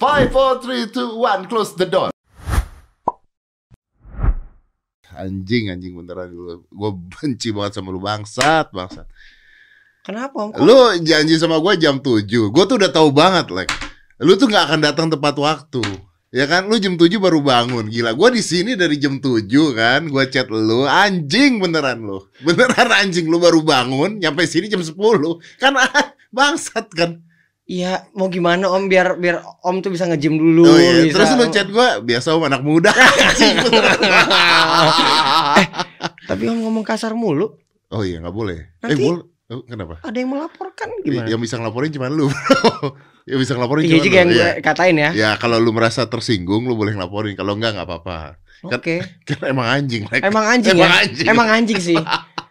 Five, four, three, two, one, close the door. Anjing, anjing beneran dulu. Gue benci banget sama lu bangsat, bangsat. Kenapa om? Lu janji sama gue jam 7 Gue tuh udah tahu banget, like. Lu tuh nggak akan datang tepat waktu. Ya kan, lu jam 7 baru bangun. Gila, gue di sini dari jam 7 kan. Gue chat lu, anjing beneran lu. Beneran anjing lu baru bangun, nyampe sini jam 10. Kan bangsat kan. Iya, mau gimana om biar biar om tuh bisa nge-gym dulu. Oh iya, bisa- terus lu chat gue, biasa om anak muda. Beneran. Tapi om ngomong kasar mulu. oh iya, nggak boleh. Eh, Nanti- boleh. Oh, kenapa? Ada yang melaporkan gimana? Yang bisa ngelaporin cuma lu. yang bisa ngelaporin Iya juga yang gue Iya. katain ya. Ya kalau lu merasa tersinggung lu boleh ngelaporin Kalau enggak nggak apa-apa Oke. Kan emang anjing like. Emang anjing Emang ya? anjing. Emang anjing sih.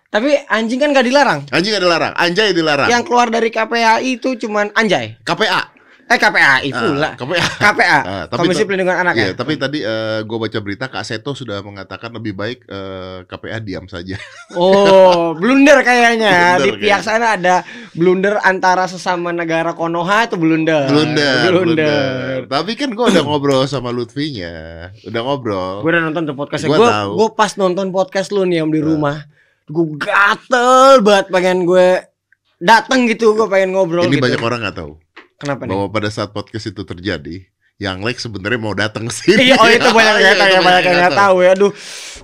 Tapi anjing kan gak dilarang. Anjing ada larang Anjay dilarang Yang keluar dari KPAI itu cuman anjay. KPA Eh KPAI pula. Ah, KPA KPA. Ah, tapi Komisi Pelindungan Anak Iya, ya. tapi tadi eh, gue baca berita Kak Seto sudah mengatakan lebih baik eh, KPA diam saja. Oh, blunder kayaknya. Blunder Di pihak kayaknya. sana ada blunder antara sesama negara Konoha itu blunder. Blunder, Blunder. blunder. Tapi kan gue udah ngobrol sama Lutfinya, udah ngobrol. Gue udah nonton tuh podcastnya. Gua Gue gue pas nonton podcast lu nih om di Ah. rumah. Gue gatel banget pengen gue dateng gitu. Gue pengen ngobrol Ini gitu. banyak orang nggak tahu Kenapa nih? bahwa pada saat podcast itu terjadi, yang like sebenarnya mau datang ke sini. Iya, oh itu banyak Iya, yang tahu ya, banyak yang nggak tahu ya. Aduh,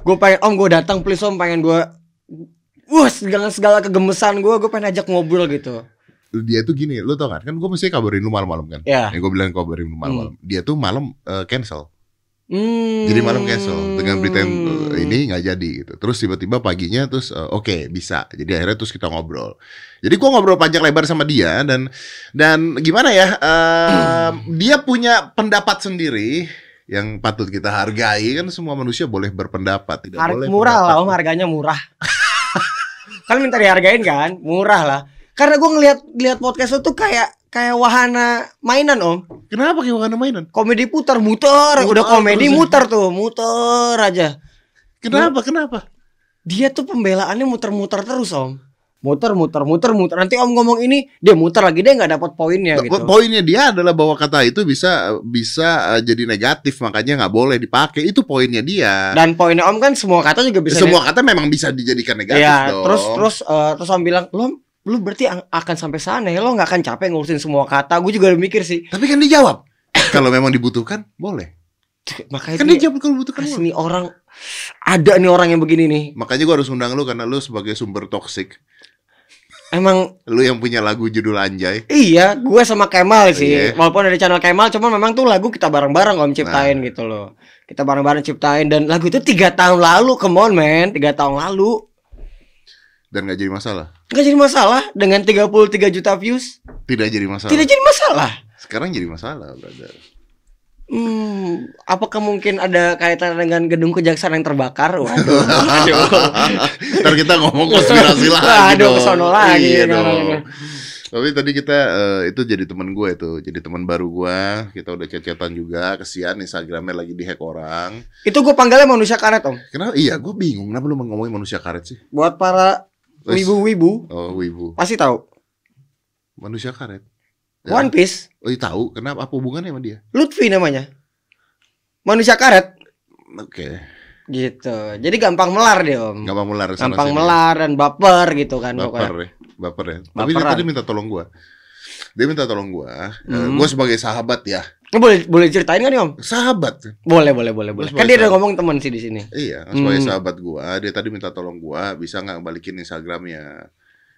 gue pengen om gue datang please om pengen gue Wah, segala segala kegemesan gue, gue pengen ajak ngobrol gitu. Dia tuh gini, lu tau kan? Kan gue mesti kabarin lu malam-malam kan? Ya. Yang gue bilang kabarin lu malam-malam. Dia tuh malam eh, cancel. Hmm. Jadi malam cancel dengan berita yang eh, ini nggak jadi gitu. Terus tiba-tiba paginya terus eh, oke bisa. Jadi akhirnya terus kita ngobrol. Jadi gua ngobrol panjang lebar sama dia dan dan gimana ya? eh, dia punya pendapat sendiri yang patut kita hargai kan semua manusia boleh berpendapat tidak Har- boleh murah lah om, harganya murah. kan minta dihargain kan, murah lah. Karena gue ngeliat ngeliat podcast tuh kayak kayak wahana mainan om. Kenapa kayak wahana mainan? Komedi putar muter, Muter udah komedi ya. muter tuh, muter aja. Kenapa? Kenapa? Dia tuh pembelaannya muter-muter terus om. Muter, muter, muter, muter. Nanti om ngomong ini, dia muter lagi dia nggak dapat poinnya gitu. Po- Poinnya dia adalah bahwa kata itu bisa bisa eh, jadi negatif makanya nggak boleh dipakai. Itu poinnya dia. Dan poinnya om kan semua kata juga bisa. Semua kata memang bisa dijadikan negatif Iya, dong. terus terus eh, terus om bilang, lo lu berarti akan sampai sana ya, lo nggak akan capek ngurusin semua kata. Gue juga udah mikir sih. Tapi kan dijawab. kalau memang dibutuhkan, boleh. Makanya Kan dijawab kalau dibutuhkan. Nih orang ada nih orang yang begini nih. Makanya gua harus undang lu karena lu sebagai sumber toksik. Emang Lu yang punya lagu judul Anjay. iya, gue sama Kemal sih. Iya. Walaupun dari channel Kemal, cuma memang tuh lagu kita bareng-bareng om ciptain gitu loh. Kita bareng-bareng ciptain dan lagu itu tiga tahun lalu, come on man, tiga tahun lalu. Dan gak jadi masalah. Nggak jadi masalah dengan 33 juta views. Tidak jadi masalah. Tidak jadi masalah. Sekarang jadi masalah, brother. Hmm, apakah mungkin ada kaitan dengan gedung kejaksaan yang terbakar? Waduh. Ntar kita ngomong konspirasi lagi Waduh, dong. kesono lagi Iya dong. Tapi tadi kita eh, itu jadi teman gue itu, jadi teman baru gue. Kita udah chat-chatan juga. Kesian Instagramnya lagi dihack orang. Itu gue panggilnya manusia karet om. Kenapa? Iya, gue bingung. Kenapa lu ngomongin manusia karet sih? Buat para. Wibu-wibu Oh, wibu. pasti tahu. Manusia karet. Ya. One Piece, Oh, iya tahu. Kenapa? Apa hubungannya sama dia? Lutfi namanya. Manusia karet Oke. gitu. Jadi gampang melar dia om. Gampang melar Gampang sini. melar dan baper gitu kan Baper pokoknya. ya. Baper ya. Tapi dia Baperan. tadi minta tolong gua. Dia minta tolong gua. Eh, Hmm. gua sebagai sahabat ya. Lu boleh boleh ceritain kan nih om? Sahabat. Boleh boleh boleh boleh. Kan dia udah ngomong teman sih di sini. Iya, sebagai Hmm. sahabat gua, dia tadi minta tolong gua bisa nggak balikin Instagramnya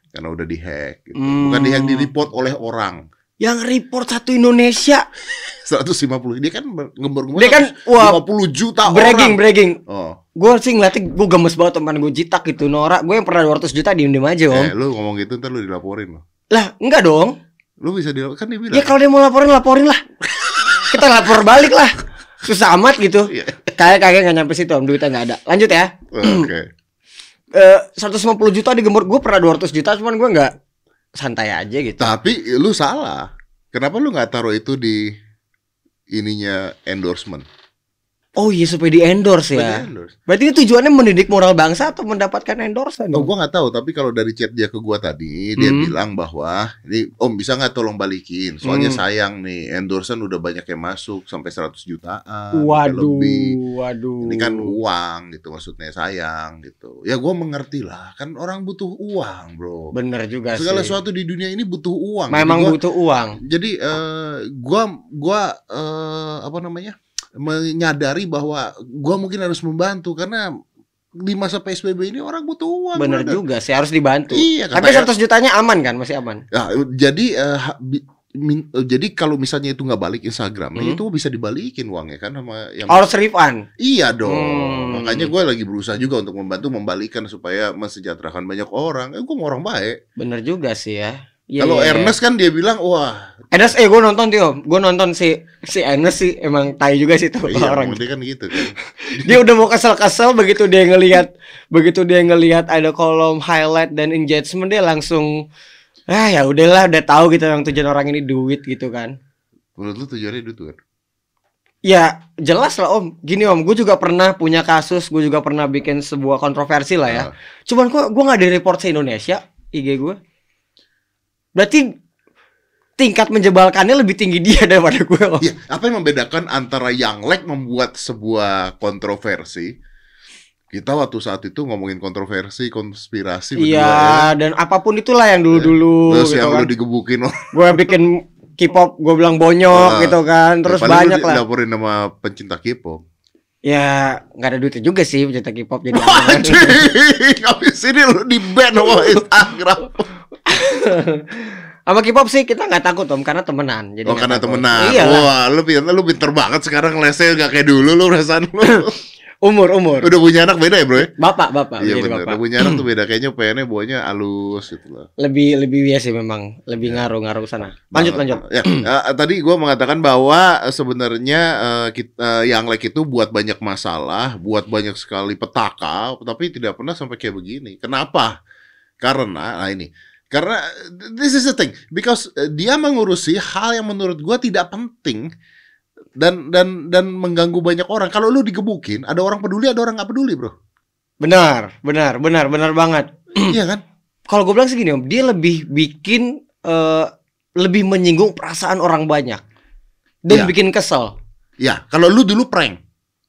karena udah dihack gitu. Hmm. Bukan dihack, di report oleh orang. Yang report satu Indonesia. 150. Dia kan ngembar-ngembar Dia kan wah 50 juta bragging orang. bragging. Oh, Gue sih ngeliatnya gue gemes banget teman gue jitak gitu Nora. Gue yang pernah 200 juta diem diem aja om. eh, lu ngomong gitu ntar lu dilaporin loh. Lah enggak dong. Lu bisa dilaporin kan dia bilang. Ya kalau dia mau laporin laporin lah. Kita lapor balik lah. Susah amat gitu. Kayak kagak nggak nyampe situ om duitnya nggak ada. Lanjut ya. Oke. Eh 150 juta digembur gue pernah 200 juta cuman gue nggak santai aja gitu. Tapi lu salah. Kenapa lu nggak taruh itu di ininya endorsement? Oh iya supaya di endorse ya. di-endorse. Berarti ini tujuannya mendidik moral bangsa atau mendapatkan endorse? Oh, gua nggak tahu, tapi kalau dari chat dia ke gua tadi, dia Hmm. bilang bahwa ini Om bisa nggak tolong balikin? Soalnya Hmm. sayang nih, endorsean udah banyak yang masuk sampai 100 jutaan, Waduh, lebih. waduh. Ini kan uang gitu maksudnya sayang gitu. Ya gua mengerti lah, kan orang butuh uang, Bro. bener juga Segala sih. sesuatu di dunia ini butuh uang. Memang Jadi gua- butuh uang. Jadi eh, gua gua eh, apa namanya? Menyadari bahwa gua mungkin harus membantu karena di masa PSBB ini orang butuh uang. Bener juga sih harus dibantu. Iya, Tapi ya- 100 jutanya aman kan? Masih aman. Ya, jadi bi- min- eh, jadi kalau misalnya itu nggak balik Instagram, Hmm. itu bisa dibalikin uangnya kan sama yang Harus refund. Iya dong. Hmm. Makanya gue lagi berusaha juga untuk membantu membalikan supaya mensejahterakan banyak orang. Eh, gue mau orang baik. Bener juga sih ya. Iya, Kalau iya, iya. Ernest kan dia bilang, wah, Ernest, eh gue nonton tuh, gue nonton si si Ernest sih emang tai juga sih tuh iya, orang. dia kan gitu kan. Dia udah mau kesel-kesel begitu dia ngelihat begitu dia ngelihat ada kolom highlight dan engagement dia langsung ah ya udahlah udah tahu gitu yang tujuan orang ini duit gitu kan. Menurut lu tujuannya itu kan? Ya jelas lah om, gini om, gue juga pernah punya kasus, gue juga pernah bikin sebuah kontroversi lah ya. Ah. Cuman kok gue nggak di report se Indonesia IG gue. Berarti tingkat menjebalkannya lebih tinggi dia daripada gue om. Iya, apa yang membedakan antara yang like membuat sebuah kontroversi? Kita waktu saat itu ngomongin kontroversi, konspirasi berdua ya. Iya, dan apa pun itulah yang dulu-dulu Terus gitu yang kan. lu digebukin Gue bikin K-pop, gue bilang bonyok Ah. gitu kan. Terus Ya, banyak lah. dilaporin sama pencinta K-pop. Ya, nggak ada duitnya juga sih pencinta K-pop jadi Anjing, habis ini lu di ban sama Instagram. Sama K-pop sih kita nggak takut om karena temenan. Jadi Oh nggak karena takut. temenan. Iya lah. Wah, lu pinter, lu pinter banget sekarang lesnya gak kayak dulu lu perasaan lu. Umur umur. Udah punya anak beda ya, Bro? ya? Bapak bapak. Iya benar. bapak. Udah punya anak tuh beda kayaknya pengennya bawanya halus gitu loh. Lebih lebih ya sih memang lebih ngaruh ngaruh ke sana. Lanjut Banget. lanjut. Ya, eh, tadi gua mengatakan bahwa eh, sebenarnya eh, kita, yang like itu buat banyak masalah, buat banyak sekali petaka, tapi tidak pernah sampai kayak begini. Kenapa? Karena nah ini. Karena this is the thing because eh, dia mengurusi hal yang menurut gua tidak penting dan dan dan mengganggu banyak orang. Kalau lu digebukin, ada orang peduli, ada orang nggak peduli, Bro. Benar benar benar benar banget. Iya kan? Kalau gue bilang sih gini om, dia lebih bikin eh, lebih menyinggung perasaan orang banyak dan Iya. bikin kesel. Ya, kalau lu dulu prank,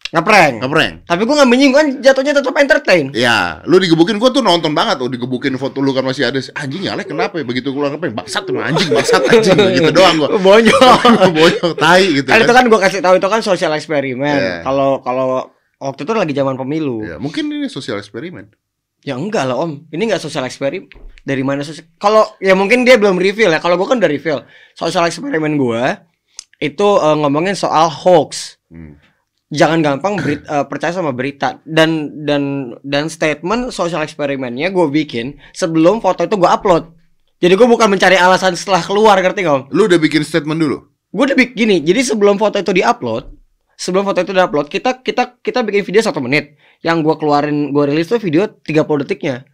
Ngeprank. ngeprank. Tapi gue nggak menyinggung kan jatuhnya tetap entertain. Ya, lu digebukin gua tuh nonton banget tuh digebukin foto lu kan masih ada anjing ya kenapa ya begitu keluar apa bangsat tuh anjing bangsat anjing gitu doang gua. Bonyok. Bonyok tai gitu kan itu kan. kan gue kasih tahu itu kan sosial eksperimen. Iya. Kalau kalau waktu itu lagi zaman pemilu. Ya, mungkin ini sosial eksperimen. Ya enggak lah om, ini enggak sosial eksperimen. Dari mana sosial? Kalau ya mungkin dia belum reveal ya. Kalau gue kan udah reveal. Sosial eksperimen gue itu eh, ngomongin soal hoax. Hmm. Jangan gampang beri- eh, percaya sama berita dan dan dan statement sosial eksperimennya gue bikin sebelum foto itu gue upload. Jadi gue bukan mencari alasan setelah keluar, ngerti om? Lu udah bikin statement dulu. Gue udah bikin gini. Jadi sebelum foto itu diupload, sebelum foto itu diupload, kita kita kita bikin video satu menit. Yang gue keluarin, gue rilis tuh video 30 detiknya.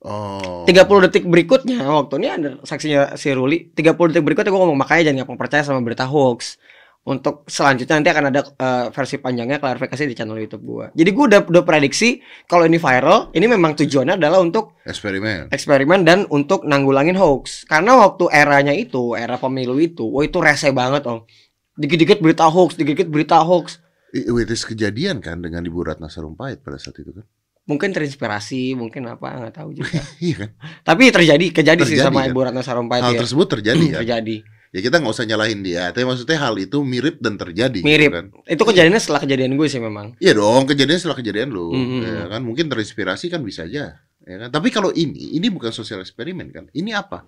Oh. 30 detik berikutnya waktu ini ada saksinya si Ruli 30 detik berikutnya gue ngomong makanya jangan gampang percaya sama berita hoax untuk selanjutnya nanti akan ada eh, versi panjangnya klarifikasi di channel YouTube gue jadi gue udah udah prediksi kalau ini viral ini memang tujuannya adalah untuk Eksperimen. eksperimen dan untuk nanggulangin hoax karena waktu eranya itu era pemilu itu wah itu rese banget om dikit-dikit berita hoax dikit-dikit berita hoax I- Wait, is kejadian kan dengan Ibu Ratna Sarumpait pada saat itu kan? mungkin terinspirasi mungkin apa nggak tahu juga Iya kan? tapi terjadi kejadi sih sama kan? Ibu Ratna Sarumpait Hal ya. tersebut terjadi kan? terjadi Ya kita nggak usah nyalahin dia. Tapi maksudnya hal itu mirip dan terjadi. gitu Mirip. kan? Itu kejadiannya setelah kejadian gue sih memang. Iya dong, kejadian setelah kejadian lu, Mhm. ya kan mungkin terinspirasi kan bisa aja, ya kan. Tapi kalau ini, ini bukan sosial eksperimen kan? Ini apa?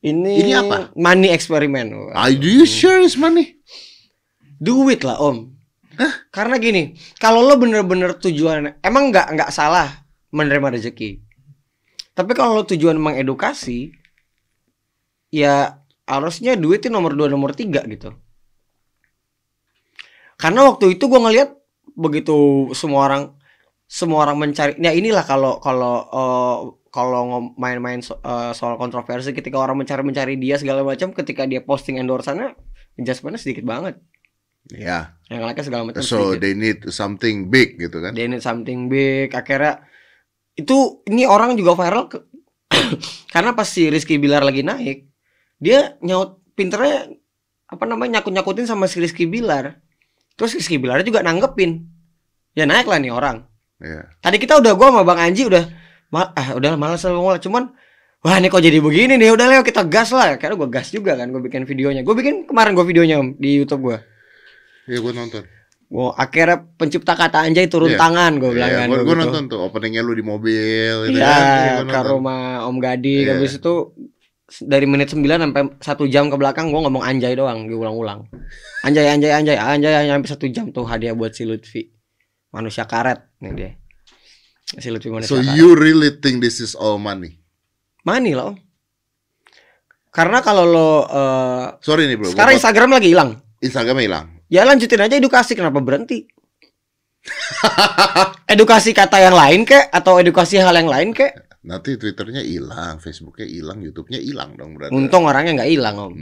Ini, Ini apa? Money eksperimen. Are you sure is money? Duit lah om. Karena gini, kalau lo bener-bener tujuan emang nggak nggak salah menerima rezeki. Tapi kalau lo tujuan mengedukasi, ya harusnya duit itu nomor dua nomor tiga gitu. Karena waktu itu gue ngeliat begitu semua orang semua orang mencari, ya inilah kalau kalau eh, kalau ngom- main-main so- eh, soal kontroversi ketika orang mencari mencari dia segala macam ketika dia posting endorsannya adjustmentnya sedikit banget Ya. Yang like segala macam. So sedikit. they need something big gitu kan. They need something big. Akhirnya itu ini orang juga viral ke- karena pas si Rizky Bilar lagi naik, dia nyaut pinternya apa namanya nyakut nyakutin sama si Rizky Bilar. Terus Rizky Bilar juga nanggepin. Ya naik lah nih orang. Iya. Tadi kita udah gua sama Bang Anji udah ma- ah udah malas lah cuman wah ini kok jadi begini nih udah Leo kita gas lah karena gua gas juga kan gua bikin videonya gua bikin kemarin gua videonya Om, di YouTube gua Iya gue nonton. gua akhirnya pencipta kata anjay turun Iya. tangan gua bilang Iya, kan gue gue gitu. nonton tuh openingnya lu di mobil gitu Iya, kan. Iya, ke rumah Om Gading Iya. habis itu dari menit 9 sampai satu jam ke belakang gua ngomong anjay doang diulang-ulang anjay anjay anjay anjay anjay sampai satu jam tuh hadiah buat si Lutfi manusia karet nih dia si Lutfi manusia So karet you really think this is all money? Money loh. Karena kalau lo eh, Sorry nih bro. sekarang Instagram lagi hilang. Instagramnya hilang. Ya lanjutin aja edukasi kenapa berhenti? edukasi kata yang lain kek atau edukasi hal yang lain kek? Nanti Twitternya hilang, Facebooknya hilang, YouTube-nya hilang dong berarti. Untung orangnya nggak hilang om.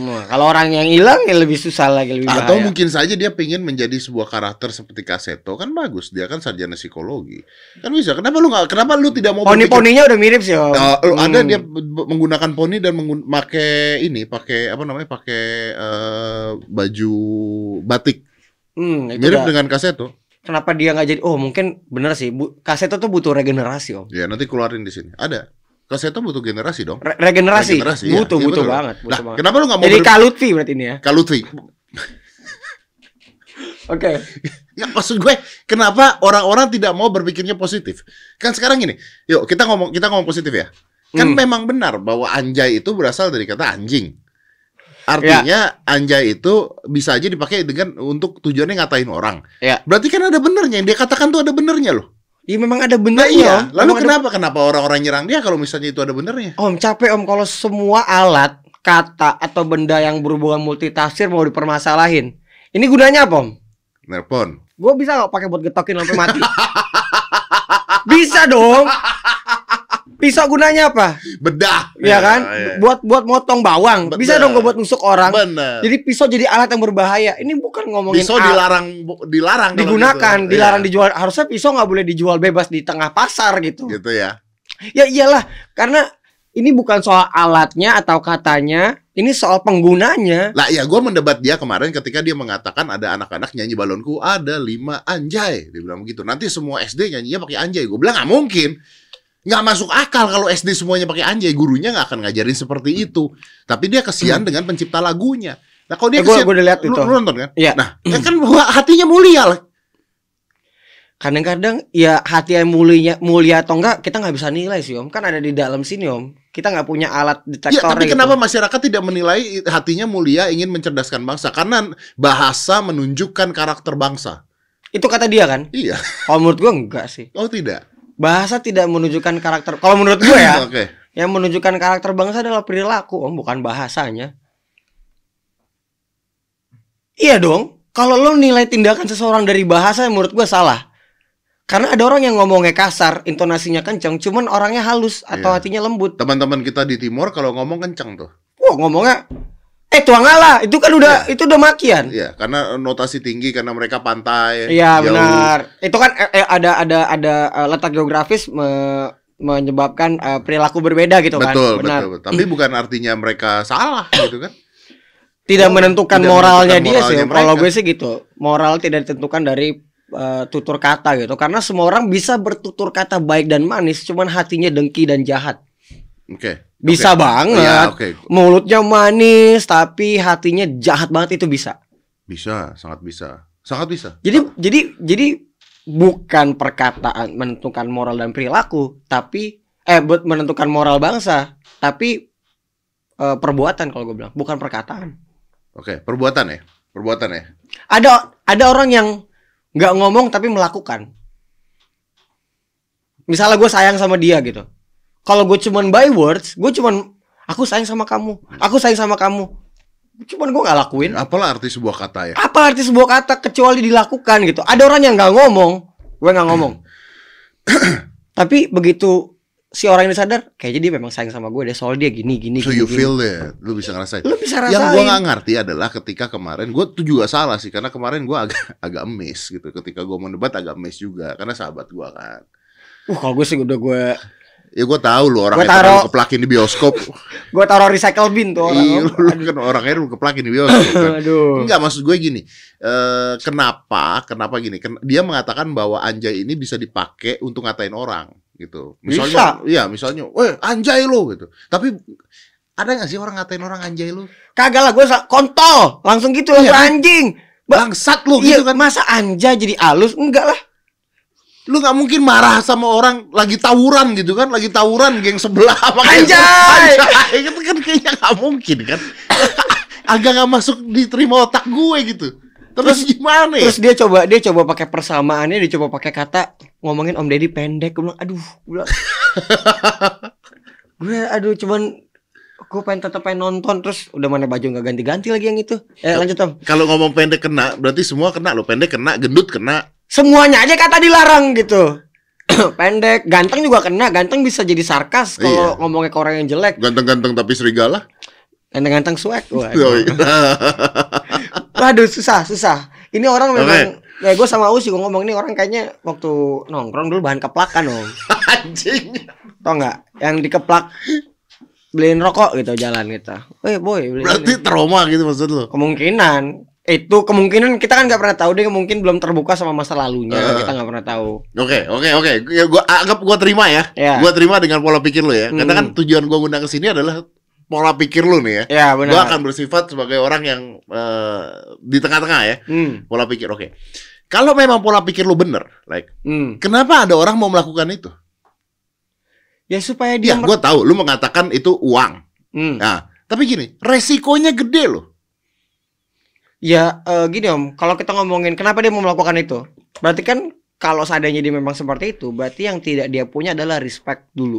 Nah, kalau orang yang hilang ya lebih susah lagi lebih Atau bahaya. mungkin saja dia pengen menjadi sebuah karakter seperti Kaseto kan bagus dia kan sarjana psikologi kan bisa kenapa lu nggak kenapa lu tidak mau berpikir- Poni-poninya udah mirip sih om. Eh, lu ada Hmm. dia menggunakan poni dan pakai ini pakai apa namanya pakai eh, baju batik Hmm, itu mirip udah- dengan Kaseto Kenapa dia nggak jadi? Oh mungkin bener sih. Bu, kaset itu butuh regenerasi om. ya nanti keluarin di sini ada Kaseto butuh generasi dong Re- regenerasi. Regenerasi, ya. butuh Iya, butuh betul. banget. Butuh nah banget. kenapa lu nggak mau Jadi Lutfi berarti ini ya. Kak Lutfi Oke. Ya maksud gue kenapa orang-orang tidak mau berpikirnya positif? Kan sekarang gini, yuk kita ngomong kita ngomong positif ya. Kan Hmm. memang benar bahwa anjay itu berasal dari kata anjing. Artinya anjay itu bisa aja dipakai dengan untuk tujuannya ngatain orang. Ya. Berarti kan ada benernya yang dia katakan tuh ada benernya loh. Iya memang ada Nah benernya. iya, Om. lalu Memang ada- kenapa kenapa orang-orang nyerang dia kalau misalnya itu ada benernya? Om capek om kalau semua alat, kata atau benda yang berhubungan multitafsir mau dipermasalahin. Ini gunanya apa om? Nelpon. Gue bisa nggak pakai buat getokin sampai mati? bisa dong. Pisau gunanya apa? Bedah. Ya kan? iya. Buat buat motong bawang. Bisa Betul. dong gue buat nusuk orang. Bener. Jadi pisau jadi alat yang berbahaya. Ini bukan ngomongin Pisau dilarang dilarang digunakan, gitu. dilarang Iya. dijual. Harusnya pisau nggak boleh dijual bebas di tengah pasar gitu. Gitu ya. Ya iyalah, karena ini bukan soal alatnya atau katanya, ini soal penggunanya. Lah ya gue mendebat dia kemarin ketika dia mengatakan ada anak-anak nyanyi balonku ada lima anjay. Dia bilang begitu. Nanti semua SD nyanyinya pakai anjay. Gue bilang nggak mungkin. Nggak masuk akal kalau SD semuanya pakai anjay. Gurunya nggak akan ngajarin seperti itu. Tapi dia kesian dengan pencipta lagunya. Nah kalau dia Eh, kesian, gua udah lihat lu, itu. lu nonton kan? Iya. Nah, ya kan hatinya mulia lah. Kadang-kadang ya hati yang mulia, mulia atau enggak kita nggak bisa nilai sih om. Kan ada di dalam sini om. Kita nggak punya alat Ya, detektor. tapi gitu. kenapa masyarakat tidak menilai hatinya mulia ingin mencerdaskan bangsa? Karena bahasa menunjukkan karakter bangsa. Itu kata dia kan? Iya. Kalau menurut gua enggak sih. Oh tidak. Bahasa tidak menunjukkan karakter. Kalau menurut gua ya, Oke. yang menunjukkan karakter bangsa adalah perilaku om, bukan bahasanya. Iya dong. Kalau lo nilai tindakan seseorang dari bahasa, menurut gua salah. Karena ada orang yang ngomongnya kasar, intonasinya kencang, cuman orangnya halus atau Iya. hatinya lembut. Teman-teman kita di timur kalau ngomong kencang tuh. Wah ngomongnya, eh tuang Allah, itu kan udah itu udah makian. Iya, karena notasi tinggi karena mereka pantai. Iya benar. Itu kan eh, eh, ada ada ada eh, letak geografis me- menyebabkan eh, perilaku berbeda gitu kan. Betul, Benar. betul, betul. Tapi bukan artinya mereka salah gitu kan. Tidak Oh, menentukan tidak moralnya menentukan dia sih. moralnya Kalau mereka. gue sih gitu. Moral tidak ditentukan dari tutur kata gitu. Karena semua orang bisa bertutur kata baik dan manis, cuman hatinya dengki dan jahat. Oke. Bisa Oke. banget. Iya, oke. Mulutnya manis tapi hatinya jahat banget itu bisa. Bisa, sangat bisa. Sangat bisa. Jadi jadi jadi bukan perkataan menentukan moral dan perilaku, tapi eh buat menentukan moral bangsa, tapi eh, perbuatan kalau gue bilang, bukan perkataan. Oke, perbuatan ya. Perbuatan ya. Ada ada orang yang nggak ngomong tapi melakukan. Misalnya gue sayang sama dia gitu. Kalau gue cuman by words, gue cuman aku sayang sama kamu, aku sayang sama kamu. Cuman gue nggak lakuin. Apalah arti sebuah kata ya? Apa arti sebuah kata kecuali dilakukan gitu? Ada orang yang nggak ngomong, gue nggak ngomong. Tapi begitu si orang ini sadar kayaknya dia memang sayang sama gue deh soal dia gini gini So gini, you gini. feel it, lu bisa ngerasain. lu bisa rasain Yang gua nggak ngerti adalah ketika kemarin gue tuh juga salah sih karena kemarin gua agak agak miss gitu ketika gua mau debat agak miss juga karena sahabat gua kan. uh kalau gue sih udah gue Ya gua tahu lu orang Gua terlalu keplakin di bioskop. gue taruh recycle bin tuh orang Iya, lu, lu kan orangnya lu keplakin di bioskop kan. aduh Enggak maksud gue gini. Eh kenapa? Kenapa gini? Ken- dia mengatakan bahwa anjay ini bisa dipakai untuk ngatain orang gitu. Misalnya, iya, misalnya, "Weh, anjay lo" gitu. Tapi ada nggak sih orang ngatain orang anjay lo? kagak lah gue kontol langsung gitu langsung Iya. anjing Ba- Bangsat lo iya gitu kan. masa anja jadi halus enggak lah Lu nggak mungkin marah sama orang lagi tawuran gitu kan, lagi tawuran geng sebelah apa Anjay! Anjay! Itu kan kayaknya nggak mungkin kan. Agak nggak masuk diterima otak gue gitu. Terus gimana ya? terus dia coba dia coba pakai persamaannya dia coba pakai kata ngomongin Om Deddy pendek gue bilang aduh gue bilang gue aduh cuman gue pengen tetap pengen nonton terus udah mana baju nggak ganti-ganti lagi yang itu eh lanjut Om Kalau ngomong pendek kena, berarti semua kena lo. Pendek kena, gendut kena. semuanya aja kata dilarang gitu pendek ganteng juga kena ganteng bisa jadi sarkas kalau Iya. ngomongnya ke orang yang jelek Ganteng-ganteng tapi serigala. ganteng-ganteng Oh, Waduh. iya. Waduh susah susah. Ini orang memang ya gue sama Usi gue ngomong ini orang kayaknya waktu nongkrong dulu bahan keplakan om. Anjing. Tau nggak? Yang dikeplak beliin rokok gitu jalan gitu. Eh boy beliin Berarti ini. trauma gitu maksud lo. kemungkinan itu kemungkinan kita kan nggak pernah tahu dia mungkin belum terbuka sama masa lalunya Eh. kita nggak pernah tahu. Oke, oke, oke. Ya gua anggap gua terima ya. Ya. Gua terima dengan pola pikir lo ya. Karena Hmm. kan tujuan gua ngundang ke sini adalah pola pikir lo nih ya. Ya benar. Gua akan bersifat sebagai orang yang eh, di tengah-tengah ya. Hmm, Pola pikir oke. Kalau memang pola pikir lo bener, like hmm. kenapa ada orang mau melakukan itu? Ya supaya dia. Ya, gua tahu lu mengatakan itu uang. Hmm. Nah, tapi gini, resikonya gede loh. Ya eh, gini om, kalau kita ngomongin kenapa dia mau melakukan itu, berarti kan kalau seandainya dia memang seperti itu, berarti yang tidak dia punya adalah respect dulu.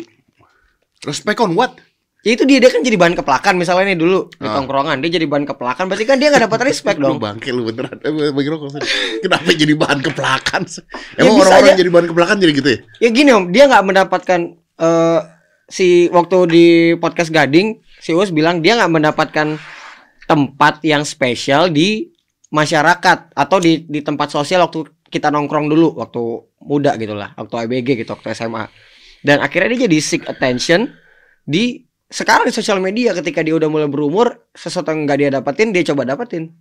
Respect on what? Ya itu dia dia kan jadi bahan keplakan misalnya nih dulu di Ah. tongkrongan dia jadi bahan keplakan berarti kan dia nggak dapat respect Lu dong. bangke lu beneran. Eh, bagi rokok. Kenapa jadi bahan keplakan? Ya Emang bisa orang-orang jadi bahan keplakan jadi gitu ya? Ya gini om, dia nggak mendapatkan eh si waktu di podcast Gading si Us bilang dia nggak mendapatkan tempat yang spesial di masyarakat atau di di tempat sosial waktu kita nongkrong dulu waktu muda gitu lah, waktu ABG gitu, waktu SMA. Dan akhirnya dia jadi seek attention di sekarang di sosial media ketika dia udah mulai berumur sesuatu yang nggak dia dapetin dia coba dapetin.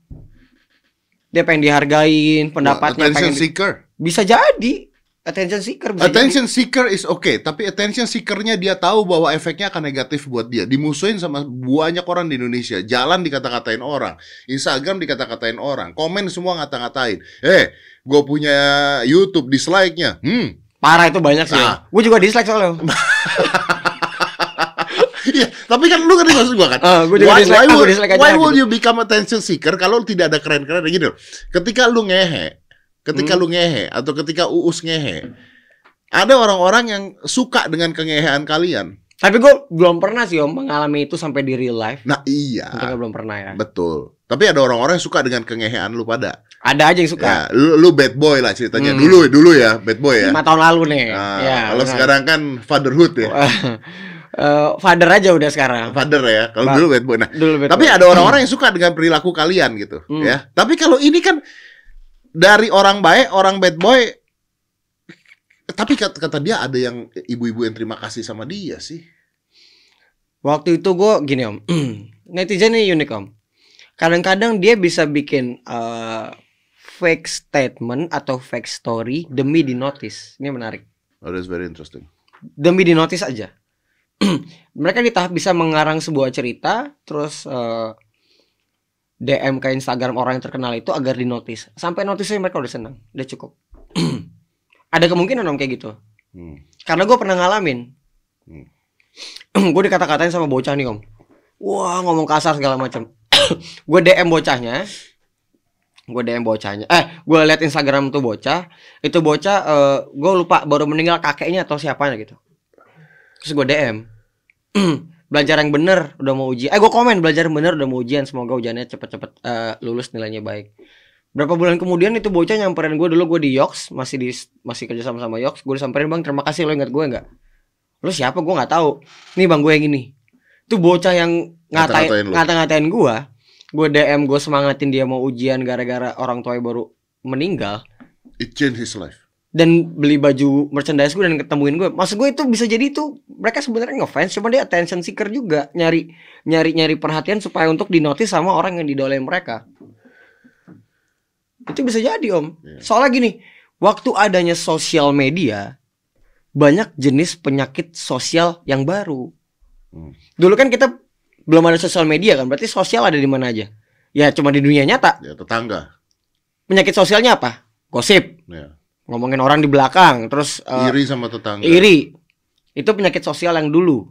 Dia pengen dihargain pendapatnya attention pengen di- bisa jadi attention seeker bisa jadi. Attention seeker is okay, tapi attention seekernya dia tahu bahwa efeknya akan negatif buat dia. Dimusuhin sama banyak orang di Indonesia. Jalan dikata-katain orang, Instagram dikata-katain orang, komen semua ngata-ngatain. Eh, gue punya YouTube dislike-nya. Hmm. Parah itu banyak sih. Nah. Gue juga dislike soalnya. Iya, tapi kan lu ngerti maksud gua kan? Ah, gua juga why, dislike, why, aku would, dislike aja why gitu. would you become attention seeker kalau tidak ada keren-keren loh. Ketika lu ngehe, ketika Hmm. lu ngehe atau ketika uus ngehe, ada orang-orang yang suka dengan kengehean kalian. Tapi gue belum pernah sih om mengalami itu sampai di real life. Nah iya, Untungnya belum pernah ya. betul. Tapi ada orang-orang yang suka dengan kengehean lu pada. Ada aja yang suka. Ya, lu, lu bad boy lah ceritanya. Hmm. Dulu dulu ya, bad boy ya. Lima tahun lalu nih. Nah, ya, kalau benar. sekarang kan fatherhood ya. Eh, father aja udah sekarang. Father ya. Kalau dulu bad boy. Nah, Dulu betul. Tapi ada orang-orang yang suka dengan perilaku kalian gitu, Hmm. ya. Tapi kalau ini kan dari orang baik, orang bad boy tapi kata, kata dia ada yang ibu-ibu yang terima kasih sama dia sih. Waktu itu gue gini om, netizen ini unik om. Kadang-kadang dia bisa bikin eh, fake statement atau fake story demi di notice. Ini menarik. Oh, that's very interesting. demi di notice aja. Mereka di tahap bisa mengarang sebuah cerita, terus eh, DM ke Instagram orang yang terkenal itu agar di notice. Sampai notice mereka udah senang, udah cukup. Ada kemungkinan om kayak gitu. Hmm. Karena gue pernah ngalamin. Hmm. gue dikata-katain sama bocah nih om. Wah ngomong kasar segala macam. gue DM bocahnya. Gue DM bocahnya. Eh, gue liat Instagram tuh bocah. Itu bocah, eh gue lupa baru meninggal kakeknya atau siapanya gitu. Terus gue DM. belajar yang bener udah mau ujian. Eh gue komen belajar yang bener udah mau ujian. Semoga ujiannya cepet-cepet eh, lulus nilainya baik. Berapa bulan kemudian itu bocah nyamperin gue dulu gue di Yox masih di masih kerja sama sama Yox. Gue disamperin bang terima kasih lo ingat gue nggak? Lu siapa? Gue nggak tahu. Nih bang gue yang ini. Tuh bocah yang ngatain ngata-ngatain gue. Gue DM gue semangatin dia mau ujian gara-gara orang tuanya baru meninggal It changed his life. Dan beli baju merchandise gue dan ketemuin gue. Maksud gue itu bisa jadi itu mereka sebenarnya ngefans, cuma dia attention seeker juga, nyari nyari nyari perhatian supaya untuk dinotis sama orang yang didolain mereka. Itu bisa jadi om. Iya. Soalnya gini, waktu adanya sosial media, banyak jenis penyakit sosial yang baru. Hmm. Dulu kan kita belum ada sosial media kan, berarti sosial ada di mana aja? Ya cuma di dunia nyata. Ya tetangga. Penyakit sosialnya apa? Gosip, Ya. Ngomongin orang di belakang, terus eh, Iri sama tetangga. iri. Itu penyakit sosial yang dulu.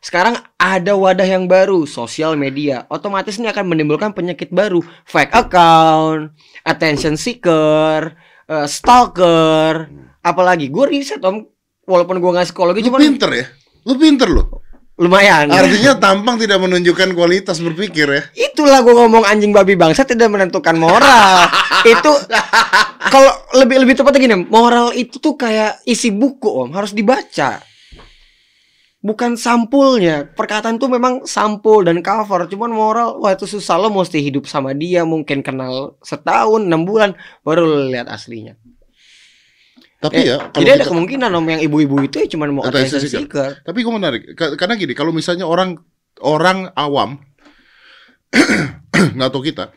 Sekarang ada wadah yang baru, sosial media. Otomatis ini akan menimbulkan penyakit baru, fake account, attention seeker, eh, stalker, apalagi. Gue riset om, walaupun gue nggak psikologi, Lu cuman pinter ya? Lu pinter lu. lumayan. Artinya tampang tidak menunjukkan kualitas berpikir ya. Itulah gue ngomong anjing babi bangsa tidak menentukan moral. itu kalau lebih lebih tepatnya gini, moral itu tuh kayak isi buku om, harus dibaca. Bukan sampulnya. Perkataan tuh memang sampul dan cover. Cuman moral, wah itu susah lo mesti hidup sama dia, mungkin kenal setahun, enam bulan, baru lo lihat aslinya. Tapi Eh, ya, kalau jadi ada kita- kemungkinan om yang ibu-ibu itu ya cuma mau Attention seeker. Tapi gue menarik Ka- karena gini, kalau misalnya orang orang awam nggak tahu kita,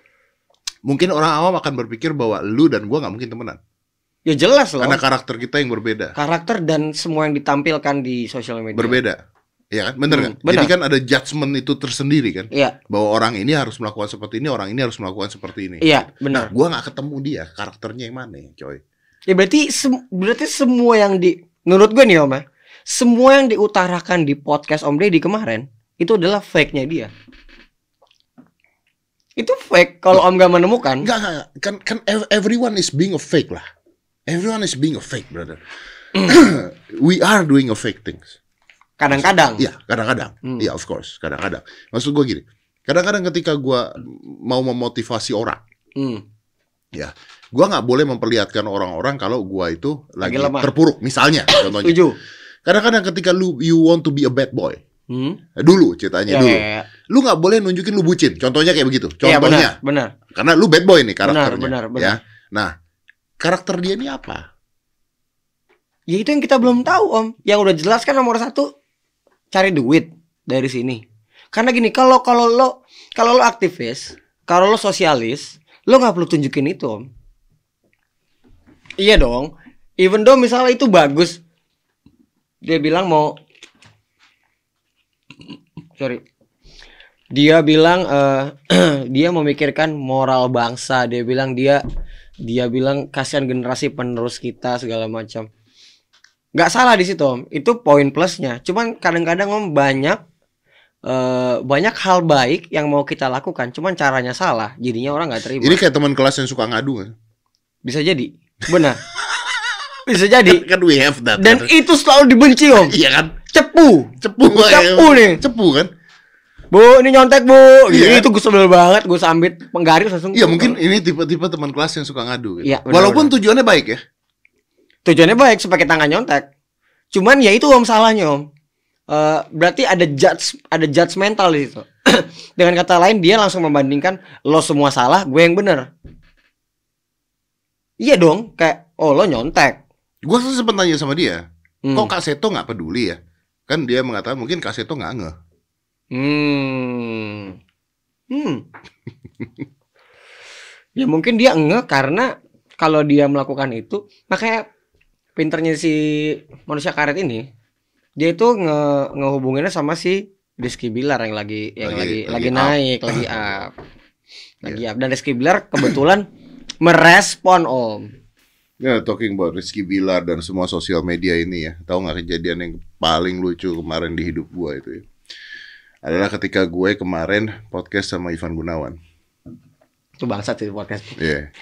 mungkin orang awam akan berpikir bahwa lu dan gua nggak mungkin temenan Ya jelas loh. karena karakter kita yang berbeda, Karakter dan semua yang ditampilkan di sosial media. berbeda, ya kan? Bener Hmm, nggak? benar. Jadi kan ada judgement itu tersendiri kan, Iya, bahwa orang ini harus melakukan seperti ini, orang ini harus melakukan seperti ini. iya, Nah, benar. gua nggak ketemu dia karakternya yang mana, coy. Ya berarti sem- berarti semua yang di menurut gue nih Om ya, semua yang diutarakan di podcast Om Deddy kemarin itu adalah fake-nya dia. Itu fake kalau Om gak menemukan. Enggak, enggak, enggak. kan kan ev- everyone is being a fake lah. Everyone is being a fake, brother. We are doing a fake things. Kadang-kadang. Iya, kadang-kadang. Hmm. Iya, of course, kadang-kadang. Maksud gue gini, kadang-kadang ketika gua mau memotivasi orang, Hmm. ya, gua nggak boleh memperlihatkan orang-orang kalau gua itu lagi, Lagi lemah. terpuruk. Misalnya, contohnya. Kadang-kadang ketika lu you want to be a bad boy, Hmm. dulu ceritanya Ya, dulu, ya, ya. Lu nggak boleh nunjukin lu bucin. Contohnya kayak begitu. Iya, Contohnya, benar, benar. karena lu bad boy nih karakternya. benar, benar. Ya, nah, karakter dia ini apa? Ya itu yang kita belum tahu Om. Yang udah jelas kan nomor satu cari duit dari sini. Karena gini, kalau kalau lo kalau lo aktivis, kalau lo sosialis, lo nggak perlu tunjukin itu Om. Iya dong. Even though misalnya itu bagus, dia bilang mau sorry dia bilang eh, dia memikirkan moral bangsa dia bilang dia dia bilang kasihan generasi penerus kita segala macam nggak salah di situ om itu poin plusnya cuman kadang-kadang om banyak eh, banyak hal baik yang mau kita lakukan cuman caranya salah jadinya orang nggak terima Ini kayak teman kelas yang suka ngadu kan? bisa jadi benar bisa jadi Kan we have that. dan kan? itu selalu dibenci om iya kan? cepu Cepu, Cepu nih. Cepu kan? Bu ini nyontek bu Iya. itu gue sebel banget gue sambit penggaris langsung Iya mungkin ini tipe-tipe teman kelas yang suka ngadu. Gitu. Iya, benar, Walaupun tujuannya baik ya. tujuannya baik supaya kita nggak nyontek cuman ya itu om salahnya om Eh, berarti ada judge ada judgmental di situ dengan kata lain dia langsung membandingkan lo semua salah gue yang bener iya dong kayak oh lo nyontek Gue sempat tanya sama dia, Hmm. kok Kak Seto nggak peduli ya? Kan dia mengatakan mungkin Kak Seto nggak ngeh. Hmm. Hmm. ya mungkin dia enggak karena kalau dia melakukan itu makanya pinternya si manusia karet ini dia itu nge ngehubunginnya sama si Rizky Bilar yang lagi yang Lagi- lagi lagi lagi, up. naik, lagi up. Lagi up dan Rizky Bilar kebetulan merespon Om. Ya, talking about Rizky Bilar dan semua sosial media ini ya. Tahu nggak kejadian yang paling lucu kemarin di hidup gue itu ya? Adalah ketika gue kemarin podcast sama Ivan Gunawan. Itu bangsat sih podcast. Iya.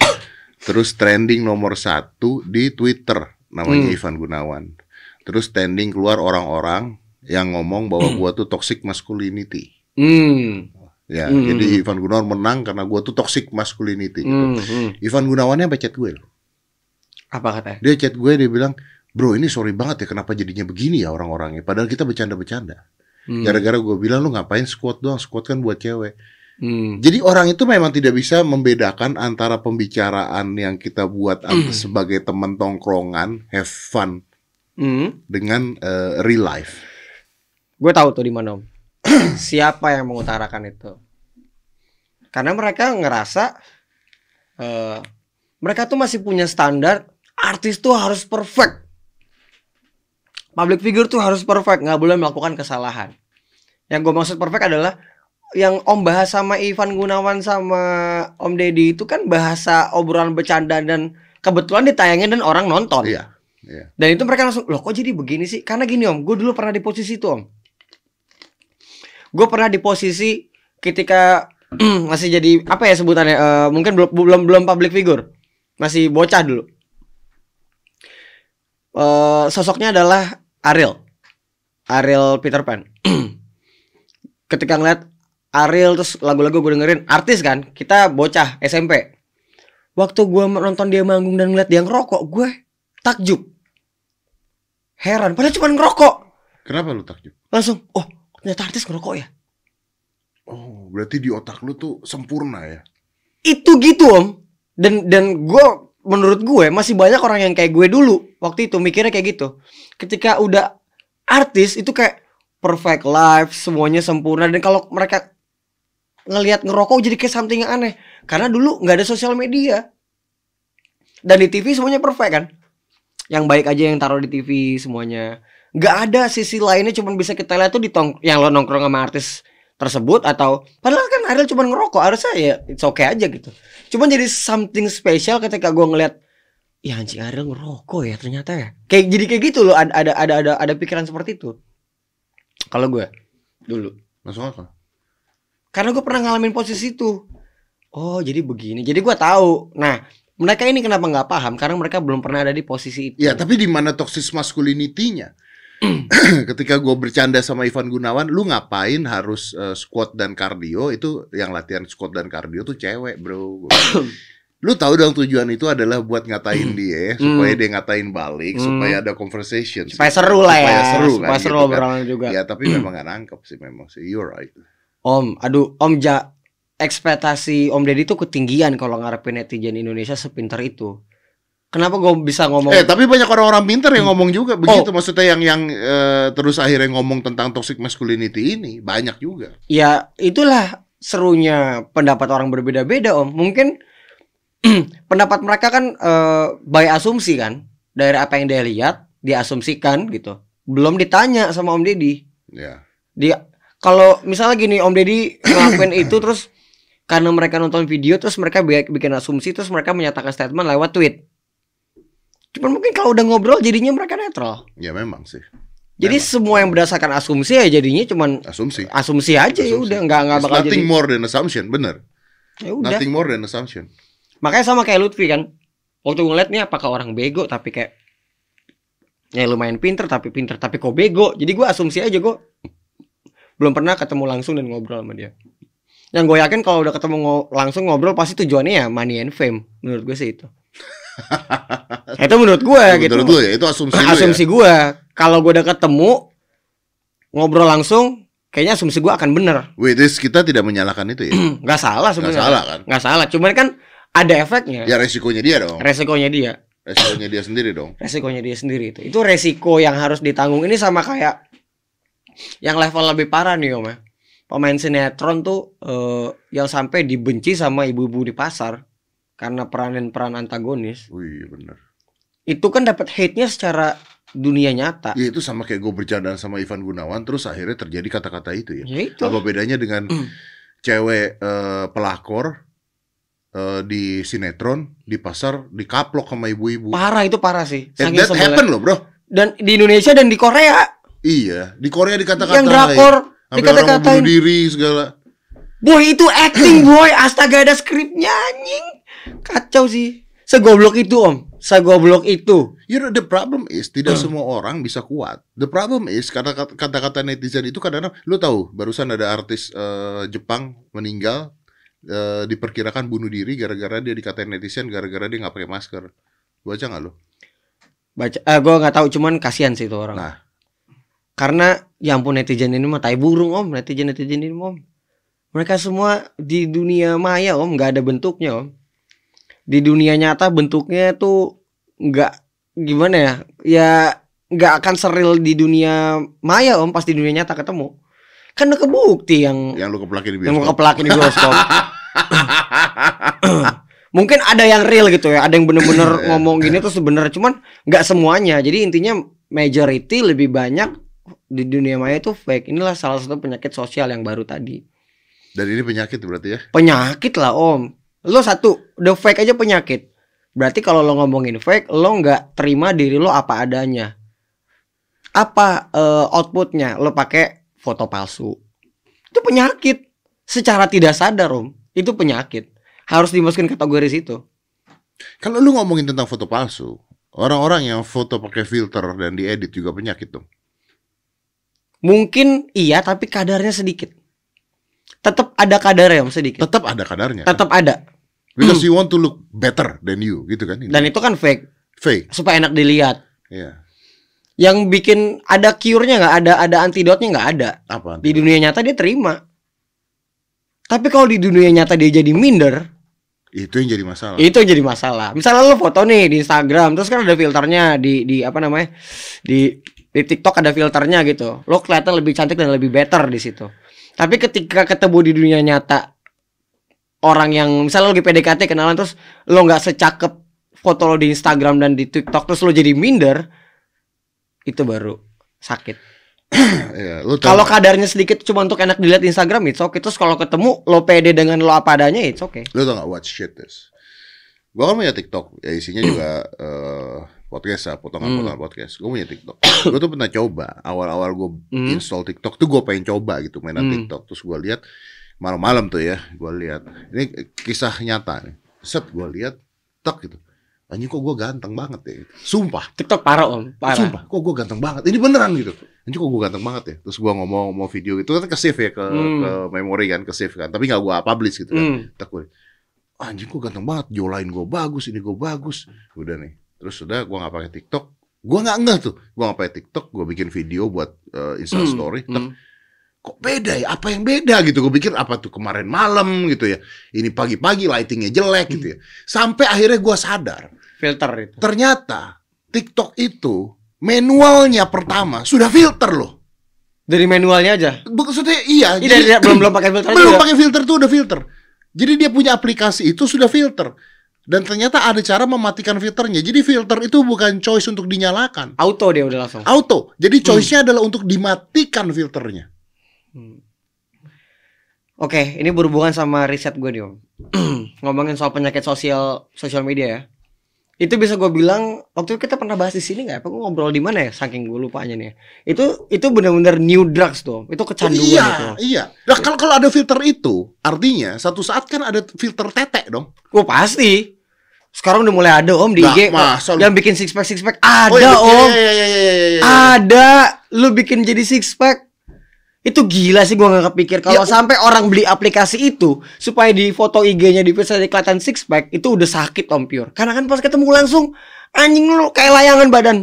Terus trending nomor satu di Twitter namanya Hmm. Ivan Gunawan. Terus trending keluar orang-orang yang ngomong bahwa gua tuh toxic masculinity. Hmm. Ya, Hmm. jadi Ivan Gunawan menang karena gua tuh toxic masculinity. gitu. Hmm. hmm. Ivan Gunawannya sampai chat gue loh. Apa katanya? Dia chat gue dia bilang, bro ini sorry banget ya kenapa jadinya begini ya orang-orangnya. Padahal kita bercanda-bercanda. Hmm. Gara-gara gue bilang lu ngapain squat doang, squat kan buat cewek. Hmm. Jadi orang itu memang tidak bisa membedakan antara pembicaraan yang kita buat Hmm. sebagai teman tongkrongan, have fun Hmm. dengan eh, real life. Gue tahu tuh di mana om. Siapa yang mengutarakan itu? Karena mereka ngerasa eh, mereka tuh masih punya standar artis tuh harus perfect. Public figure tuh harus perfect, nggak boleh melakukan kesalahan. Yang gue maksud perfect adalah yang Om bahas sama Ivan Gunawan sama Om Deddy itu kan bahasa obrolan bercanda dan kebetulan ditayangin dan orang nonton. Iya. Iya. Dan itu mereka langsung, loh kok jadi begini sih? Karena gini om, gue dulu pernah di posisi itu om. Gue pernah di posisi ketika masih jadi apa ya sebutannya? Eh, mungkin belum belum belum public figure, masih bocah dulu. Eh, sosoknya adalah Ariel, Ariel Peter Pan. ketika ngeliat Ariel terus lagu-lagu gue dengerin artis kan, kita bocah SMP. Waktu gue nonton dia manggung dan ngeliat dia ngerokok, gue takjub. Heran, padahal cuma ngerokok. Kenapa lu takjub? Langsung, oh ternyata artis ngerokok ya. Oh, berarti di otak lu tuh sempurna ya. Itu gitu om. Dan dan gue menurut gue masih banyak orang yang kayak gue dulu waktu itu mikirnya kayak gitu. Ketika udah artis itu kayak perfect life, semuanya sempurna dan kalau mereka ngelihat ngerokok jadi kayak something yang aneh. Karena dulu nggak ada sosial media. Dan di TV semuanya perfect kan. Yang baik aja yang taruh di TV semuanya. Nggak ada sisi lainnya cuman bisa kita lihat tuh di tong yang lo nongkrong sama artis tersebut atau padahal kan Ariel cuma ngerokok harusnya ya it's okay aja gitu. Cuman jadi something special ketika gue ngeliat ya anjing Ariel ngerokok ya ternyata ya. Kayak jadi kayak gitu loh ada ada ada ada, ada pikiran seperti itu. Kalau gue dulu. Masuk akal. Karena gue pernah ngalamin posisi itu. Oh jadi begini. Jadi gue tahu. Nah mereka ini kenapa nggak paham? Karena mereka belum pernah ada di posisi itu. Ya, tapi di mana toxic masculinity-nya? Ketika gue bercanda sama Ivan Gunawan, lu ngapain harus eh, squat dan cardio? Itu yang latihan squat dan cardio tuh cewek, bro. lu tahu dong tujuan itu adalah buat ngatain dia, supaya dia ngatain balik, Hmm. supaya ada conversation. supaya seru lah ya. Supaya seru supaya kan, seru gitu kan. obrolan juga. Ya, tapi memang gak nangkep sih memang sih. You're right. Om, aduh, Om ja ekspektasi Om Deddy tuh ketinggian kalau ngarepin netizen Indonesia sepinter itu. Kenapa gue bisa ngomong? Eh, tapi banyak orang-orang pintar yang ngomong juga begitu. Oh. Maksudnya yang yang eh, terus akhirnya ngomong tentang toxic masculinity ini banyak juga. Ya itulah serunya pendapat orang berbeda-beda Om. Mungkin pendapat mereka kan eh, by asumsi kan dari apa yang dia lihat diasumsikan gitu. Belum ditanya sama Om Deddy. Ya. Dia kalau misalnya gini Om Deddy ngelakuin itu terus karena mereka nonton video terus mereka bi- bikin asumsi terus mereka menyatakan statement lewat tweet. Cuman mungkin kalau udah ngobrol jadinya mereka netral. Ya memang sih. Jadi Memang. semua yang berdasarkan asumsi ya jadinya cuman asumsi. asumsi aja ya Asumsi. udah nggak nggak bakal nothing jadi. more than assumption, bener. Ya udah. Nothing more than assumption. Makanya sama kayak Lutfi kan. Waktu ngeliat nih apakah orang bego tapi kayak ya lumayan pinter tapi pinter tapi kok bego. Jadi gue asumsi aja gue belum pernah ketemu langsung dan ngobrol sama dia. Yang gue yakin kalau udah ketemu ngo- langsung ngobrol pasti tujuannya ya money and fame. Menurut gue sih itu. itu menurut gue gitu. Menurut lu ya, itu asumsi lu asumsi gue kalau gue udah ketemu ngobrol langsung kayaknya asumsi gue akan bener ya. Wait, this kita tidak menyalahkan itu ya. nggak salah sebenarnya salah kan? nggak salah cuman kan ada efeknya Ya resikonya dia dong. resikonya dia Resikonya dia sendiri dong. resikonya dia sendiri itu itu resiko yang harus ditanggung ini sama kayak yang level lebih parah nih om ya pemain sinetron tuh eh, yang sampai dibenci sama ibu-ibu di pasar karena peranan peran antagonis Wih, bener. itu kan dapat hate-nya secara dunia nyata Ya itu sama kayak gue bercandaan sama Ivan Gunawan, terus akhirnya terjadi kata-kata itu ya. ya itu Apa bedanya dengan cewek eh, pelakor eh, di sinetron di pasar dikaplok sama ibu-ibu. parah itu parah sih And that sebelnya. happen loh bro. dan di Indonesia dan di Korea Iya, di Korea dikata-katain. yang drakor dikata-katain diri segala. boy itu acting boy astaga ada skripnya anjing kacau sih segoblok itu om segoblok itu You know, the problem is tidak Hmm. semua orang bisa kuat. The problem is kata kata-kata netizen itu kadang-kadang lu tahu barusan ada artis eh, Jepang meninggal eh, diperkirakan bunuh diri gara-gara dia dikatain netizen gara-gara dia nggak pakai masker. Baca nggak lu? baca eh gue nggak tahu cuman kasihan sih itu orang Nah. karena ya ampun netizen ini mah tai burung om netizen netizen ini om mereka semua di dunia maya om nggak ada bentuknya om di dunia nyata bentuknya tuh nggak gimana ya ya nggak akan seril di dunia maya om pas di dunia nyata ketemu kan udah kebukti yang Yang lu keplakin di yang bioskop. kepelakin di bioskop mungkin ada yang real gitu ya ada yang bener-bener Iya. ngomong gini tuh sebenarnya cuman nggak semuanya jadi intinya majority lebih banyak di dunia maya itu fake inilah salah satu penyakit sosial yang baru tadi Dan ini penyakit berarti ya. penyakit lah om lo satu udah fake aja penyakit. Berarti kalau lo ngomongin fake lo nggak terima diri lo apa adanya. Apa eh, outputnya? Lo pakai foto palsu. Itu penyakit. Secara tidak sadar om itu penyakit. Harus dimasukin kategori situ. Kalau lu ngomongin tentang foto palsu, orang-orang yang foto pakai filter dan diedit juga penyakit dong. mungkin iya tapi kadarnya sedikit. Tetap ada kadarnya om sedikit. Tetap ada kadarnya. tetap ada Because you want to look better than you, gitu kan? dan itu kan fake fake. supaya enak dilihat Iya. yang bikin ada cure-nya nggak ada ada antidotnya nggak ada Apa? di dunia nyata dia terima tapi kalau di dunia nyata dia jadi minder Itu yang jadi masalah. itu yang jadi masalah misalnya lo foto nih di Instagram terus kan ada filternya di di apa namanya di di TikTok ada filternya gitu lo kelihatan lebih cantik dan lebih better di situ tapi ketika ketemu di dunia nyata orang yang misalnya lo lagi PDKT kenalan terus lo nggak secakep foto lo di Instagram dan di TikTok terus lo jadi minder itu baru sakit tahu kalau kadarnya sedikit cuma untuk enak dilihat di Instagram it's okay terus kalau ketemu lo pede dengan lo apa adanya it's okay Lu tau gak what shit is? Gua kan punya TikTok, ya isinya juga eh, podcast lah, potongan-potongan Hmm. podcast. Gue punya TikTok. gue tuh pernah coba, awal-awal gue Hmm. install TikTok tuh gue pengen coba gitu mainan Hmm. TikTok. Terus gue lihat malam-malam tuh ya, gue lihat. Ini kisah nyata nih. Set gue lihat, tak gitu. Anjing kok gue ganteng banget ya. Gitu. Sumpah, TikTok parah om parah sumpah, kok gue ganteng banget. Ini beneran gitu. Anjing kok gue ganteng banget ya. Terus gue ngomong mau video itu kan ke save ya ke, Hmm. ke memori kan, ke save kan. Tapi nggak gue publish gitu kan Hmm. tak gue anjing gue ganteng banget jolain gue bagus ini gue bagus udah nih terus udah gue nggak pakai TikTok gue nggak ngeh tuh gue nggak pakai TikTok gue bikin video buat eh, Insta Hmm, Story hmm. Tak, kok beda ya apa yang beda gitu gue pikir apa tuh kemarin malam gitu ya ini pagi-pagi lightingnya jelek gitu ya sampai akhirnya gue sadar filter itu ternyata TikTok itu manualnya pertama sudah filter loh dari manualnya aja maksudnya iya jadi- dari- belum belum pakai filter belum pakai filter tuh udah filter. Jadi dia punya aplikasi itu sudah filter. Dan ternyata ada cara mematikan filternya. Jadi filter itu bukan choice untuk dinyalakan. auto dia udah langsung Auto. Jadi choice-nya adalah untuk dimatikan filternya. Oke ini berhubungan sama riset gue nih om ngomongin soal penyakit sosial sosial media ya itu bisa gue bilang waktu itu kita pernah bahas di sini nggak? Apa gue ngobrol di mana ya? Saking gue lupanya nih. ya. Itu itu benar-benar new drugs tuh. Itu kecanduan iya, itu. iya. Nah, kalau kalau ada filter itu, artinya satu saat kan ada filter tetek dong. Gue pasti. Sekarang udah mulai ada om di Nah, IG masa yang bikin six pack six pack ada Oh, iya, om. iya, iya, iya, iya, iya, iya. Ada. Lu bikin jadi six pack. Itu gila sih gua nggak kepikir kalau Ya, sampai orang beli aplikasi itu supaya di foto IG-nya di bisa kelihatan six pack itu udah sakit om pure. Karena kan pas ketemu langsung anjing lu kayak layangan badan.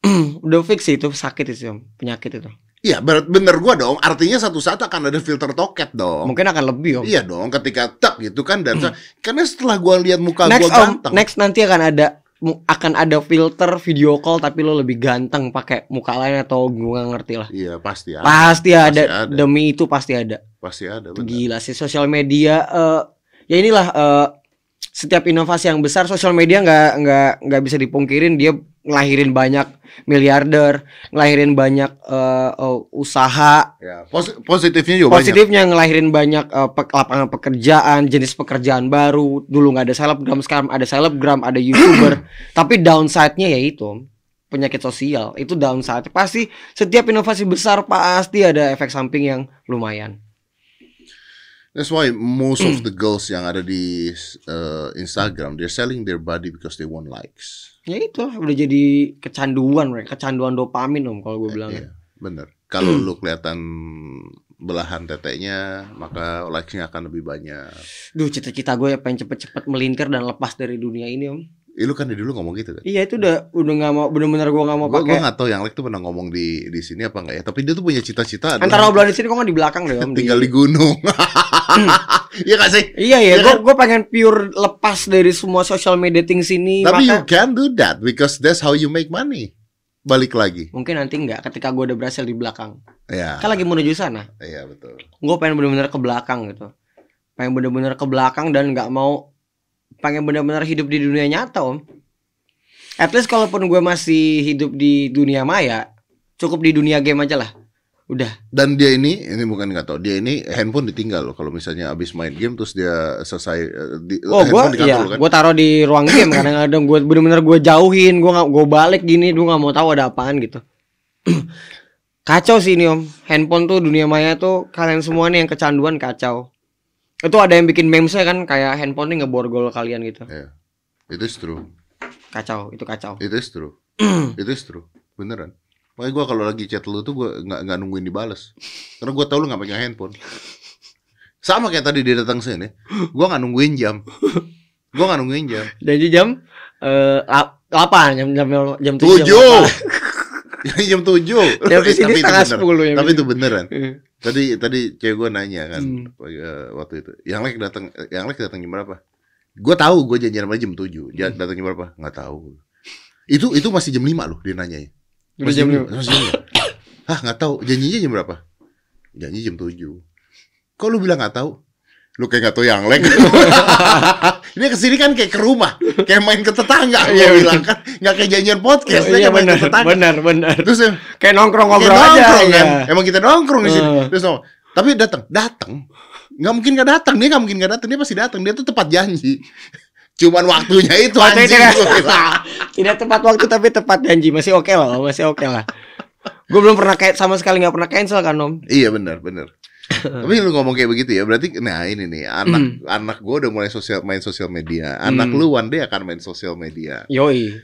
udah fix sih itu sakit itu om penyakit itu. Iya, ber- bener gua dong. Artinya satu saat akan ada filter toket dong. Mungkin akan lebih om. Iya dong, ketika tak gitu kan dan karena setelah gua lihat muka next gua om, ganteng. next nanti akan ada akan ada filter video call tapi lo lebih ganteng pakai muka lain atau gua nggak ngerti lah. Iya, pasti ada. Pasti ada. Pasti ada. demi itu pasti ada. Pasti ada. bener. Gila sih sosial media eh ya inilah eh setiap inovasi yang besar sosial media nggak nggak nggak bisa dipungkirin dia ngelahirin banyak miliarder, ngelahirin banyak eh, eh, usaha, Ya, pos- positifnya juga banyak. positifnya ngelahirin banyak eh, pe- lapangan pekerjaan, jenis pekerjaan baru. Dulu nggak ada selebgram, sekarang ada selebgram, ada youtuber. Tapi downside-nya ya itu penyakit sosial. Itu downside. Pasti setiap inovasi besar pasti ada efek samping yang lumayan. That's why most of the girls yang ada di uh, Instagram they're selling their body because they want likes. Ya itu udah jadi kecanduan mereka, kecanduan dopamin om kalau gue bilang. Iya, bener. Kalau lu kelihatan belahan teteknya, maka likes-nya akan lebih banyak. Duh cita-cita gue ya pengen cepet-cepet melintir dan lepas dari dunia ini om. Eh, lu kan dari dulu ngomong gitu kan? Iya itu udah udah nggak mau bener-bener gue nggak mau Gue pakai. gak tahu yang Lek tuh pernah ngomong di di sini apa enggak ya. Tapi dia tuh punya cita-cita Antara obrolan di sini kok nggak di belakang deh om. tinggal di gunung. Iya gak sih? Iya iya, Iya gue kan? gue pengen pure lepas dari semua social media things ini. Tapi you maka can do that because that's how you make money. Balik lagi. mungkin nanti nggak ketika gue udah berhasil di belakang. Iya. Kan lagi menuju sana. Iya betul. Gue pengen bener-bener ke belakang gitu. Pengen bener-bener ke belakang dan nggak mau pengen bener-bener hidup di dunia nyata om. At least kalaupun gue masih hidup di dunia maya, cukup di dunia game aja lah. Udah. Dan dia ini, ini bukan nggak tahu, dia ini handphone ditinggal loh. Kalau misalnya abis main game terus dia selesai, eh, di, Oh gue iya, kan? gue taruh di ruang game kadang-kadang gue bener-bener gue jauhin, gue nggak gue balik gini, gue nggak mau tahu ada apaan gitu. kacau sih ini om, handphone tuh dunia maya tuh kalian semua nih yang kecanduan kacau. Itu ada yang bikin memesnya kan kayak handphone nih ngeborgol kalian gitu. Iya. It is true. Kacau, itu kacau. It is true. It is true. Beneran. Makanya gue kalau lagi chat lu tuh gue nggak nggak nungguin dibales. Karena gue tahu lu nggak pegang handphone. Sama kayak tadi dia datang sini, gue nggak nungguin jam. Gue nggak nungguin jam. Jadi jam eh lap- delapan jam jam jam tujuh. jam Tujuh. jam tujuh. Tapi itu setengah bener. sepuluh ya. Tapi itu beneran. Tadi tadi cewek gue nanya kan Hmm. eh, waktu itu. Yang lek datang, yang lek datang jam berapa? Gue tahu gue janjian sama jam 7 Dia Hmm. datang jam berapa? Nggak tahu. Itu itu masih jam 5 loh dia nanya. Masih jam lima, lima. masih jam lima. Hah, nggak tahu. Janjinya jam berapa? Janji jam 7 Kok lu bilang nggak tahu? Lu kayak nggak tahu yang lek. dia ke sini kan kayak ke rumah, kayak main ke tetangga. Iya, bilang kan, nggak kayak janjian podcast, Iya kayak main benar, ke tetangga. benar, benar. Terus ya, Kayak nongkrong Kayak ngobrol aja. nongkrong ya. kan. Emang kita nongkrong di sini. Terus ngomong, tapi datang, datang. Nggak mungkin nggak datang, dia nggak mungkin nggak datang, dia pasti datang. Dia tuh tepat janji. Cuman waktunya itu anjing tidak, tidak tepat waktu tapi tepat janji masih oke lah, Om. masih oke lah. Gue belum pernah kayak sama sekali nggak pernah cancel kan om. Iya benar, benar. Tapi lu ngomong kayak begitu ya, berarti nah ini nih anak Hmm. anak gue udah mulai sosial main sosial media. Anak Hmm. lu one day akan main sosial media. Yoi.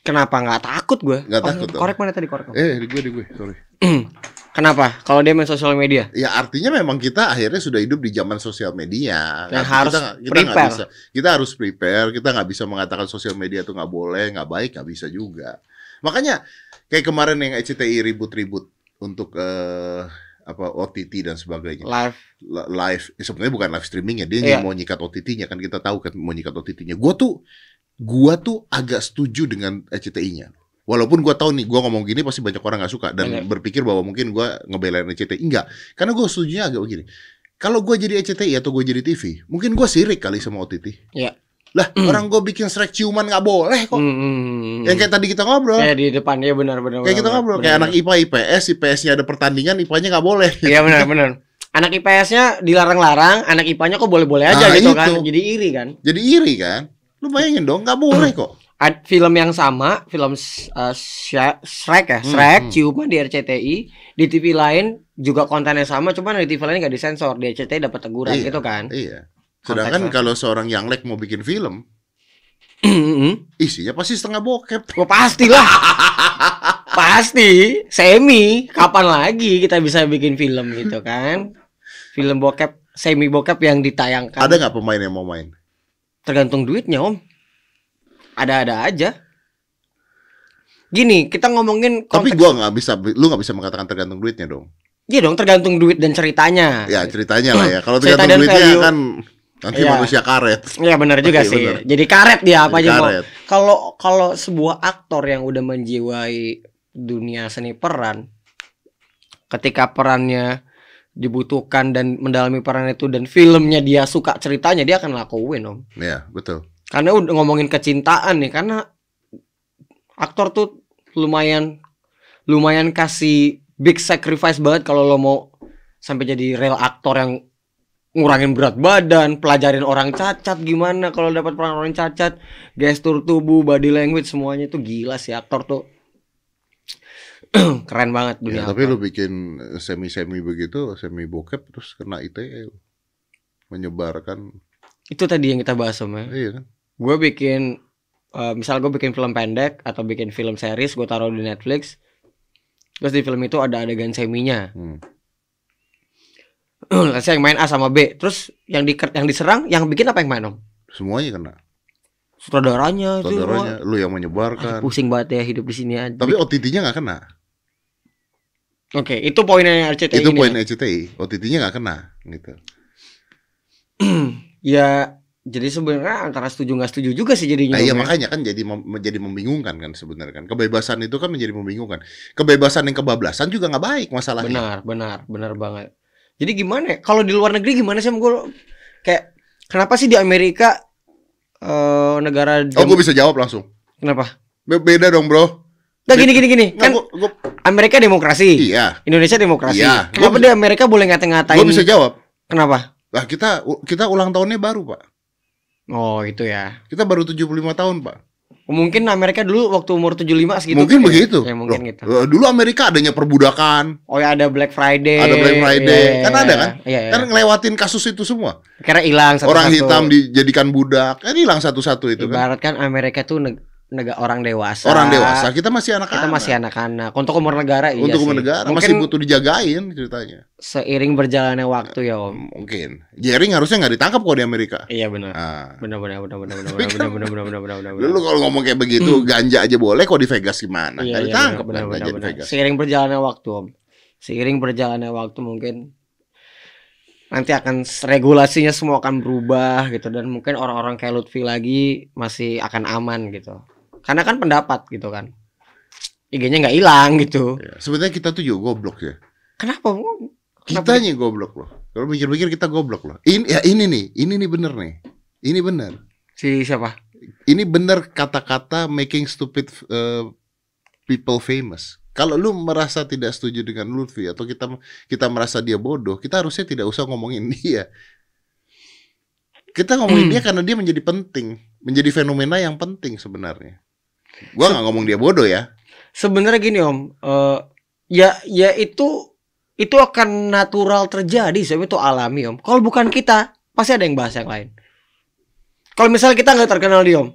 Kenapa nggak takut gue? Nggak takut, Om. Korek mana tadi korek? Eh, di gue di gue, sorry. Kenapa? Kalau dia main sosial media? Ya artinya memang kita akhirnya sudah hidup di zaman sosial media. Yang Artinya harus kita, kita prepare. bisa, kita harus prepare. Kita nggak bisa mengatakan sosial media itu nggak boleh, nggak baik, nggak bisa juga. Makanya kayak kemarin yang ECTI ribut-ribut untuk eh, apa OTT dan sebagainya. Live. Li- live eh, sebenarnya bukan live streaming ya dia Iya. mau nyikat OTT-nya kan kita tahu kan mau nyikat OTT-nya gua tuh gua tuh agak setuju dengan ECTI-nya walaupun gua tahu nih gua ngomong gini pasti banyak orang nggak suka dan Banyak. berpikir bahwa mungkin gua ngebelain ECTI enggak karena gua setuju agak begini kalau gua jadi ECTI atau gua jadi TV mungkin gua sirik kali sama OTT Iya. Lah orang gua bikin strike ciuman nggak boleh kok hmm, hmm. yang kayak tadi kita ngobrol Kayak di depan ya benar benar. kayak kita ngobrol benar, kayak benar. anak IPA IPS IPS-nya ada pertandingan IPA-nya nggak boleh Iya benar benar. Anak IPS-nya dilarang-larang, anak IPA-nya kok boleh-boleh aja Nah, gitu itu. kan. Jadi iri kan. jadi iri kan lu bayangin dong nggak boleh kok Ad- film yang sama, film uh, Shrek, Shrek ya, Hmm, Shrek hmm. ciuman di RCTI, di TV lain juga kontennya sama, cuman di TV lain nggak disensor, di RCTI dapat teguran Iya. gitu kan. Iya. Sedangkan Konteksnya. kalau seorang yang lek mau bikin film, isinya pasti setengah bokep. Gua pastilah. Pasti, semi. Kapan lagi kita bisa bikin film gitu kan? Film bokep, semi bokep yang ditayangkan. Ada nggak pemain yang mau main? Tergantung duitnya, Om. Ada-ada aja. Gini, kita ngomongin Tapi konteks- gua nggak bisa, lu nggak bisa mengatakan tergantung duitnya dong. Iya dong, tergantung duit dan ceritanya. Ya ceritanya lah ya. Kalau tergantung duitnya value. kan nanti Iya. manusia karet. Iya benar juga Iya, sih. benar. Jadi karet dia apa Jadi aja mau. Kalau kalau sebuah aktor yang udah menjiwai dunia seni peran, ketika perannya dibutuhkan dan mendalami peran itu dan filmnya dia suka ceritanya dia akan lakuin om. Ya betul. Karena udah ngomongin kecintaan nih, karena aktor tuh lumayan lumayan kasih big sacrifice banget kalau lo mau sampai jadi real aktor yang ngurangin berat badan, pelajarin orang cacat gimana kalau dapat peran orang cacat, gestur tubuh, body language semuanya itu gila sih aktor tuh. Keren banget Ya, dunia. tapi aktor. lu bikin semi-semi begitu, semi bokep terus kena ITE menyebarkan. itu tadi yang kita bahas om ya. Iya kan? Gue bikin eh, misal gue bikin film pendek atau bikin film series gue taruh di Netflix. Terus di film itu ada adegan seminya. Hmm. Let's say yang main A sama B. Terus yang di yang diserang, yang bikin apa yang main om? Semuanya kena. sutradaranya itu wah, lu yang aduh, menyebarkan. pusing banget ya hidup di sini aja. Tapi OTT-nya nggak kena. Oke, itu poinnya RCTI itu poin ya. RCTI. OTT-nya nggak kena gitu. Ya, jadi sebenarnya antara setuju nggak setuju juga sih jadinya. Nah, iya ya. makanya kan jadi mem- menjadi membingungkan kan sebenarnya kan. Kebebasan itu kan menjadi membingungkan. Kebebasan yang kebablasan juga nggak baik masalahnya. Benar, benar, benar banget. Jadi gimana ya? Kalau di luar negeri gimana sih gue kayak kenapa sih di Amerika eh negara Oh, dem- gue bisa jawab langsung. kenapa? Be- Beda dong, Bro. Nggak gini gini gini. Nggak, Kan gua, gua- Amerika demokrasi. iya, Indonesia demokrasi. Iya, Kenapa gua di Amerika boleh ngata-ngatain? gue bisa jawab. Kenapa? Lah kita kita ulang tahunnya baru, Pak. Oh, itu ya. Kita baru 75 tahun, Pak. Mungkin Amerika dulu waktu umur 75 segitu. mungkin ya? begitu. Ya, mungkin Loh, gitu. eh, Dulu Amerika adanya perbudakan, Oh ya ada Black Friday. ada Black Friday. Iya, iya, kan ada kan? Iya, iya. Kan ngelewatin kasus itu semua. Kira hilang satu-satu. Orang hitam dijadikan budak. Kan hilang satu-satu itu kan. Ibarat kan Amerika tuh negara orang dewasa. Orang dewasa, kita masih anak-anak. Kita masih anak-anak. Untuk umur negara iya Untuk sih. negara Mungkin masih butuh dijagain ceritanya. seiring berjalannya waktu ya Om. Mungkin. Jering harusnya nggak ditangkap kok di Amerika. Iya benar. Nah. Benar benar benar benar benar benar kan- benar benar benar benar benar. benar. Lu kalau ngomong kayak begitu, ganja aja boleh kok di Vegas gimana? Iya, iya, ditangkap benar, kan benar, di benar. Vegas. Seiring berjalannya waktu, Om. Seiring berjalannya waktu mungkin nanti akan regulasinya semua akan berubah gitu dan mungkin orang-orang kayak Lutfi lagi masih akan aman gitu. Karena kan pendapat gitu kan. IG-nya nggak hilang gitu. Ya, Sebenarnya kita tuh juga goblok ya. Kenapa? Kita nih goblok loh. Kalau mikir-mikir kita goblok loh. Ini ya ini nih, ini nih bener nih. Ini bener. si siapa? Ini bener kata-kata making stupid uh, people famous. Kalau lu merasa tidak setuju dengan Lutfi atau kita kita merasa dia bodoh, kita harusnya tidak usah ngomongin dia. Kita ngomongin Hmm. dia karena dia menjadi penting, menjadi fenomena yang penting sebenarnya. Gua nggak ngomong dia bodoh ya. Sebenarnya gini Om, eh, ya ya itu itu akan natural terjadi, sebenarnya itu alami Om. Kalau bukan kita, pasti ada yang bahas yang lain. Kalau misalnya kita nggak terkenal di Om,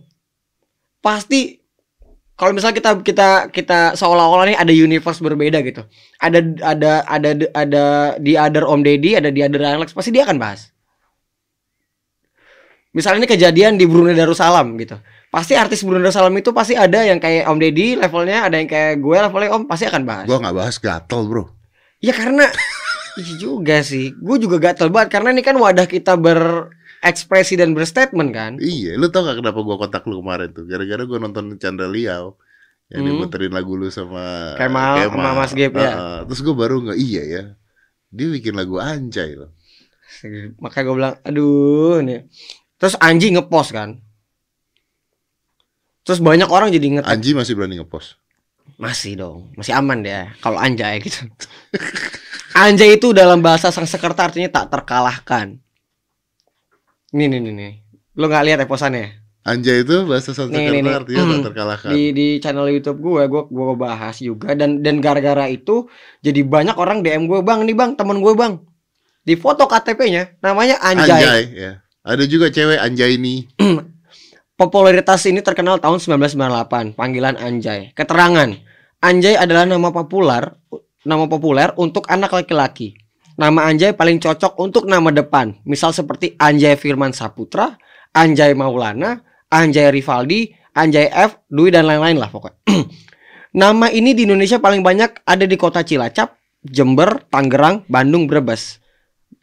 pasti kalau misalnya kita kita kita seolah-olah nih ada universe berbeda gitu. Ada ada ada ada di other Om Deddy, ada di other Alex, pasti dia akan bahas. Misalnya ini kejadian di Brunei Darussalam gitu. Pasti artis Brunei Darussalam itu pasti ada yang kayak Om Deddy levelnya, ada yang kayak gue levelnya Om pasti akan bahas. Gua nggak bahas gatel bro. Ya karena iya juga sih. Gue juga gatel banget karena ini kan wadah kita berekspresi dan berstatement kan. Iya, lu tau gak kenapa gua kontak lu kemarin tuh? Gara-gara gua nonton Chandra Liao yang Hmm. diputerin lagu lu sama Kemal, sama Mas Gap, ya. Heeh. Terus gua baru nggak iya ya. Dia bikin lagu anjay loh. Makanya gue bilang, aduh nih. Terus Anji ngepost kan. Terus banyak orang jadi ngetek Anji masih berani ngepost. Masih dong, masih aman deh kalau anjay gitu. anjay itu dalam bahasa Sanskerta artinya tak terkalahkan. Nih nih nih nih. Lo nggak lihat ya posannya? Anjay itu bahasa Nih, nih, nih. Sanskerta artinya tak Hmm. terkalahkan. Di di channel YouTube gue, gue gue bahas juga dan dan gara-gara itu jadi banyak orang DM gue, "Bang, nih Bang, temen gue, Bang." Di foto KTP-nya namanya Anjay. Anjay, ya. Ada juga cewek Anjay ini. Popularitas ini terkenal tahun 1998, panggilan Anjay. Keterangan, Anjay adalah nama populer, nama populer untuk anak laki-laki. Nama Anjay paling cocok untuk nama depan, misal seperti Anjay Firman Saputra, Anjay Maulana, Anjay Rivaldi, Anjay F, Dwi dan lain-lain lah pokoknya. nama ini di Indonesia paling banyak ada di kota Cilacap, Jember, Tangerang, Bandung, Brebes.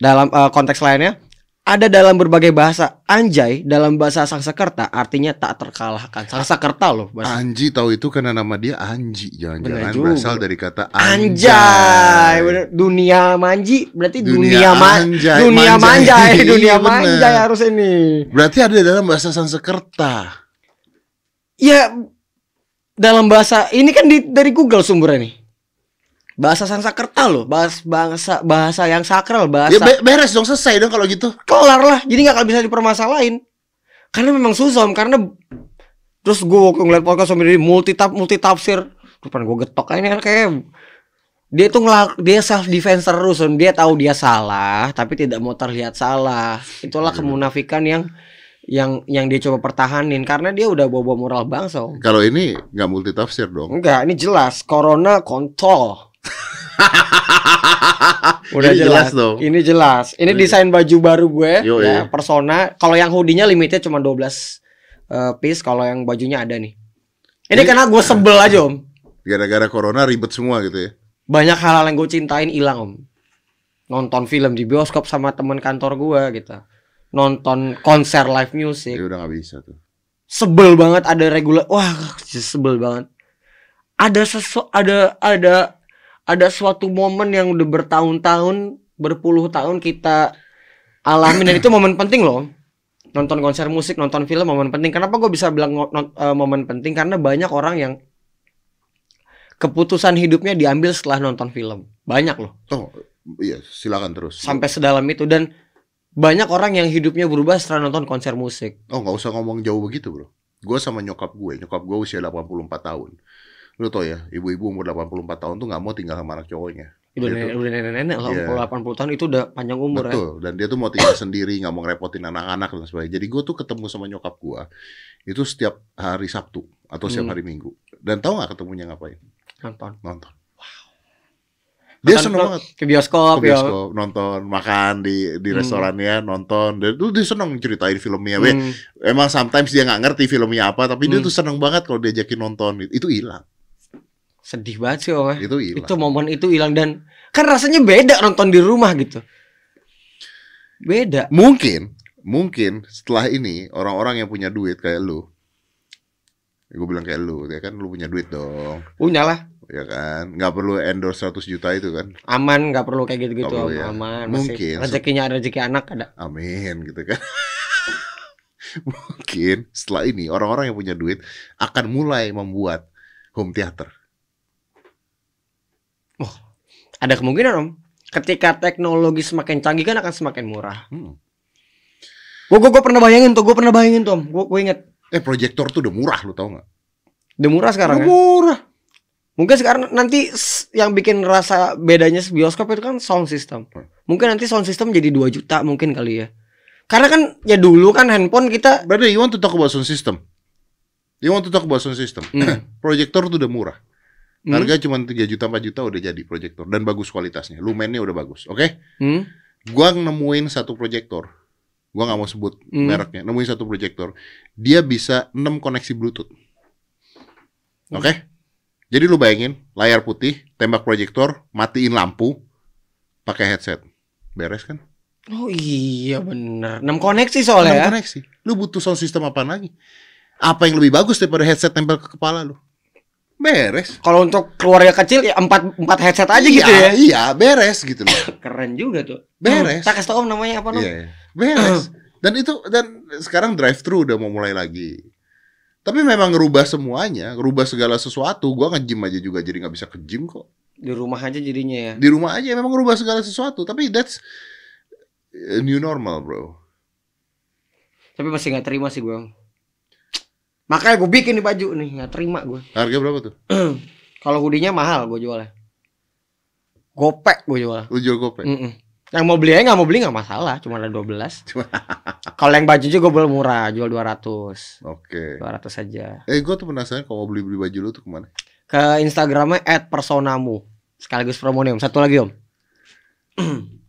Dalam eh, konteks lainnya, ada dalam berbagai bahasa. Anjay dalam bahasa Sanskerta artinya tak terkalahkan. Sanskerta loh bahasa. Anji tahu itu karena nama dia Anji. Jangan-jangan berasal dari kata Anjay, anjay. bener. dunia manji berarti dunia, Dunia ma- anjay, dunia manjay. manjay, Iya, dunia manjay harus ini. Berarti ada dalam bahasa Sanskerta. Ya dalam bahasa ini kan di, dari Google sumbernya nih. Bahasa Sanskerta loh, bahasa bahasa bahasa yang sakral, bahasa Ya be- beres dong selesai dong kalau gitu. kelar lah jadi nggak akan bisa dipermasalahin karena memang susah Om. karena terus gue waktu ngeliat podcast sama dia multi tap multi tafsir depan gue getok ini kan kayak dia tuh ngelak dia self defense terus Om. dia tahu dia salah tapi tidak mau terlihat salah itulah Iya. kemunafikan yang yang yang dia coba pertahanin karena dia udah bawa moral bangsa. Kalau ini nggak multi tafsir dong. enggak ini jelas corona kontrol Udah Ini jelas. jelas dong. Ini jelas. Ini Ini- desain baju baru gue Yo, ya, iya. persona. Kalau yang hoodie-nya limitnya cuma 12 eh, piece kalau yang bajunya ada nih. Ini karena gue sebel aja om. Gara-gara corona ribet semua gitu ya. Banyak hal-hal yang gue cintain hilang om. Nonton film di bioskop sama temen kantor gue gitu. Nonton konser live music. Ya udah nggak bisa tuh. Sebel banget ada regular. Wah sebel banget. Ada sesu ada ada ada suatu momen yang udah bertahun-tahun berpuluh tahun kita alamin dan itu momen penting loh. Nonton konser musik nonton film momen penting. Kenapa gue bisa bilang eh, momen penting? Karena banyak orang yang keputusan hidupnya diambil setelah nonton film. Banyak loh. Oh, iya, silakan terus. sampai sedalam itu. Dan banyak orang yang hidupnya berubah setelah nonton konser musik. Oh, nggak usah ngomong jauh begitu, Bro. Gue sama nyokap gue, nyokap gue usia 84 tahun. Lu tau ya, ibu-ibu umur 84 tahun tuh nggak mau tinggal sama anak cowoknya. udah Dia nenek, tuh- udah nenek-nenek lah Iya. 80 tahun itu udah panjang umur ya Betul, dan dia tuh mau tinggal sendiri, nggak mau ngerepotin anak-anak dan sebagainya. Jadi gue tuh ketemu sama nyokap gue itu setiap hari Sabtu atau setiap Hmm. hari Minggu. Dan tahu nggak ketemunya ngapain? nonton Nonton. Dia Makan seneng ke- banget. ke bioskop, Ke ya bioskop, nonton, makan di di Hmm. restorannya, nonton. Dan tuh dia seneng ceritain filmnya. Hmm. Emang sometimes dia nggak ngerti filmnya apa, tapi dia Hmm. tuh seneng banget kalau diajakin nonton. Itu hilang, sedih banget sih ya. itu hilang. itu momen itu hilang dan kan rasanya beda nonton di rumah gitu beda Mungkin, mungkin setelah ini orang-orang yang punya duit kayak lu, gue bilang kayak lu, ya kan lu punya duit dong, punya lah ya kan, nggak perlu endorse 100 juta itu kan, aman nggak perlu kayak gitu gitu ya. aman Mungkin. masih rezekinya ada rezeki anak ada amin gitu kan. mungkin setelah ini orang-orang yang punya duit akan mulai membuat home theater. Ada kemungkinan om ketika teknologi semakin canggih kan akan semakin murah Hmm. gua gua, gua pernah bayangin tuh gua pernah bayangin tuh om gua, gua inget Eh proyektor tuh udah murah lu tau nggak? udah murah sekarang Udah ya murah. mungkin sekarang nanti yang bikin rasa bedanya bioskop itu kan sound system Hmm. mungkin nanti sound system jadi 2 juta mungkin kali ya karena kan ya dulu kan handphone kita Brother, you want to talk about sound system? You want to talk about sound system? Hmm. Proyektor tuh udah murah. Hmm. Harga cuma 3 juta 4 juta udah jadi proyektor dan bagus kualitasnya. Lumennya udah bagus. Oke? Hmm? Gua nemuin satu proyektor. Gua nggak mau sebut Hmm. mereknya. Nemuin satu proyektor. Dia bisa 6 koneksi Bluetooth. Oke? Jadi lu bayangin layar putih, tembak proyektor, matiin lampu, pakai headset. Beres kan? Oh iya bener 6 koneksi soalnya 6 ya koneksi. Lu butuh sound system apa lagi? Apa yang lebih bagus daripada headset tempel ke kepala lu? Beres. Kalau untuk keluarga kecil ya 4, 4 headset aja iya, gitu ya Iya, beres gitu loh. Keren juga tuh Beres. Tak kasih tau om namanya apa nom? Iya, beres. Dan itu dan sekarang drive thru udah mau mulai lagi. Tapi memang ngerubah semuanya, ngerubah segala sesuatu. Gua nge-gym aja juga jadi nggak bisa ke gym kok. Di rumah aja jadinya ya Di rumah aja memang ngerubah segala sesuatu. Tapi that's a new normal, bro. Tapi masih gak terima sih gue Makanya gue bikin nih baju nih Gak terima gue Harga berapa tuh? Kalau hoodie-nya mahal gue jualnya Gopek gue jual Lu jual gopek? Mm-mm. Yang mau beli aja gak mau beli gak masalah Cuma ada 12 Cuma- Kalau yang baju juga gue murah Jual 200 Oke. 200 saja Eh, gua tuh penasaran kalau mau beli-beli baju lu tuh ke mana? Ke Instagramnya personamu Sekaligus promo nih om Satu lagi om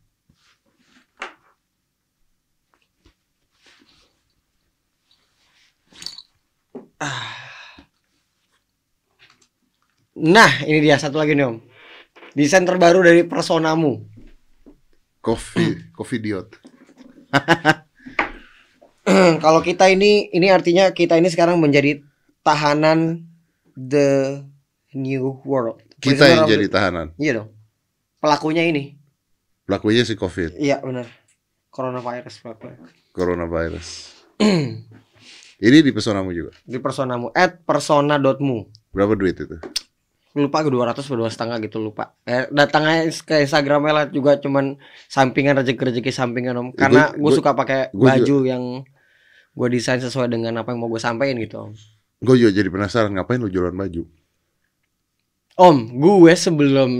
Nah ini dia. Satu lagi nih om. Desain terbaru dari personamu. Coffee, coffee diot. Kalau kita ini Ini artinya kita ini sekarang menjadi Tahanan The New World. Kita yang jadi tahanan. Iya dong. Pelakunya ini. Pelakunya si Covid, Iya benar. Coronavirus pelakunya. Coronavirus. Ini di pesonamu juga. Di personamu At persona.mu Berapa duit itu? lupa gue 200 atau dua setengah gitu lupa eh, datang aja ke Instagramnya lah juga cuman sampingan rezeki rezeki sampingan om karena gue gua- suka pakai baju yang gue desain sesuai dengan apa yang mau gue sampaikan gitu om Gue juga jadi penasaran ngapain lu jualan baju? om gue sebelum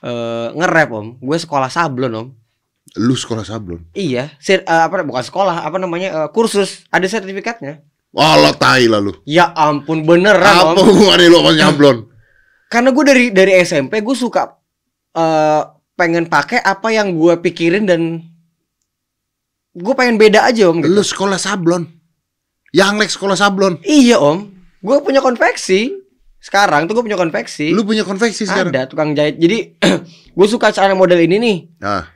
eh, nge-rap om gue sekolah sablon om Lu sekolah sablon. iya sir, eh, apa bukan sekolah apa namanya eh, kursus ada sertifikatnya Walah tai lah lu. ya ampun beneran Apa hubungannya lu sama nyablon? karena gue dari dari SMP gue suka eh pengen pakai apa yang gue pikirin dan gue pengen beda aja om gitu. Lu sekolah sablon. Yang Lex sekolah sablon. Iya om, gue punya konveksi. Sekarang tuh gue punya konveksi. Lu punya konveksi sekarang? Ada tukang jahit. Jadi gue suka cara model ini nih. Nah,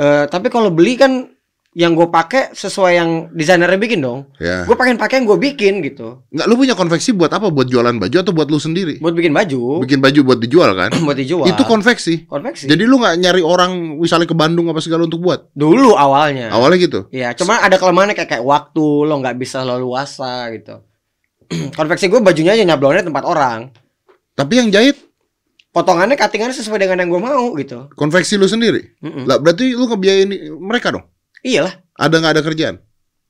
Eh, tapi kalau beli kan yang gue pakai sesuai yang desainernya bikin dong. ya. Gue pengen pakai yang gue bikin gitu. Nggak, lu punya konveksi buat apa? Buat jualan baju atau buat lu sendiri? Buat bikin baju, Bikin baju buat dijual kan? buat dijual. Itu konveksi. konveksi. Jadi lu nggak nyari orang misalnya ke Bandung apa segala untuk buat? dulu awalnya. Awalnya gitu. Iya, cuma ada kelemahannya kayak kayak waktu lo nggak bisa leluasa gitu. konveksi gue bajunya aja nyablonnya tempat orang. Tapi yang jahit Potongannya cuttingannya sesuai dengan yang gue mau gitu. konveksi lu sendiri. Mm-mm. Lah berarti lu ngebiayain mereka dong? Iyalah. Ada nggak ada kerjaan?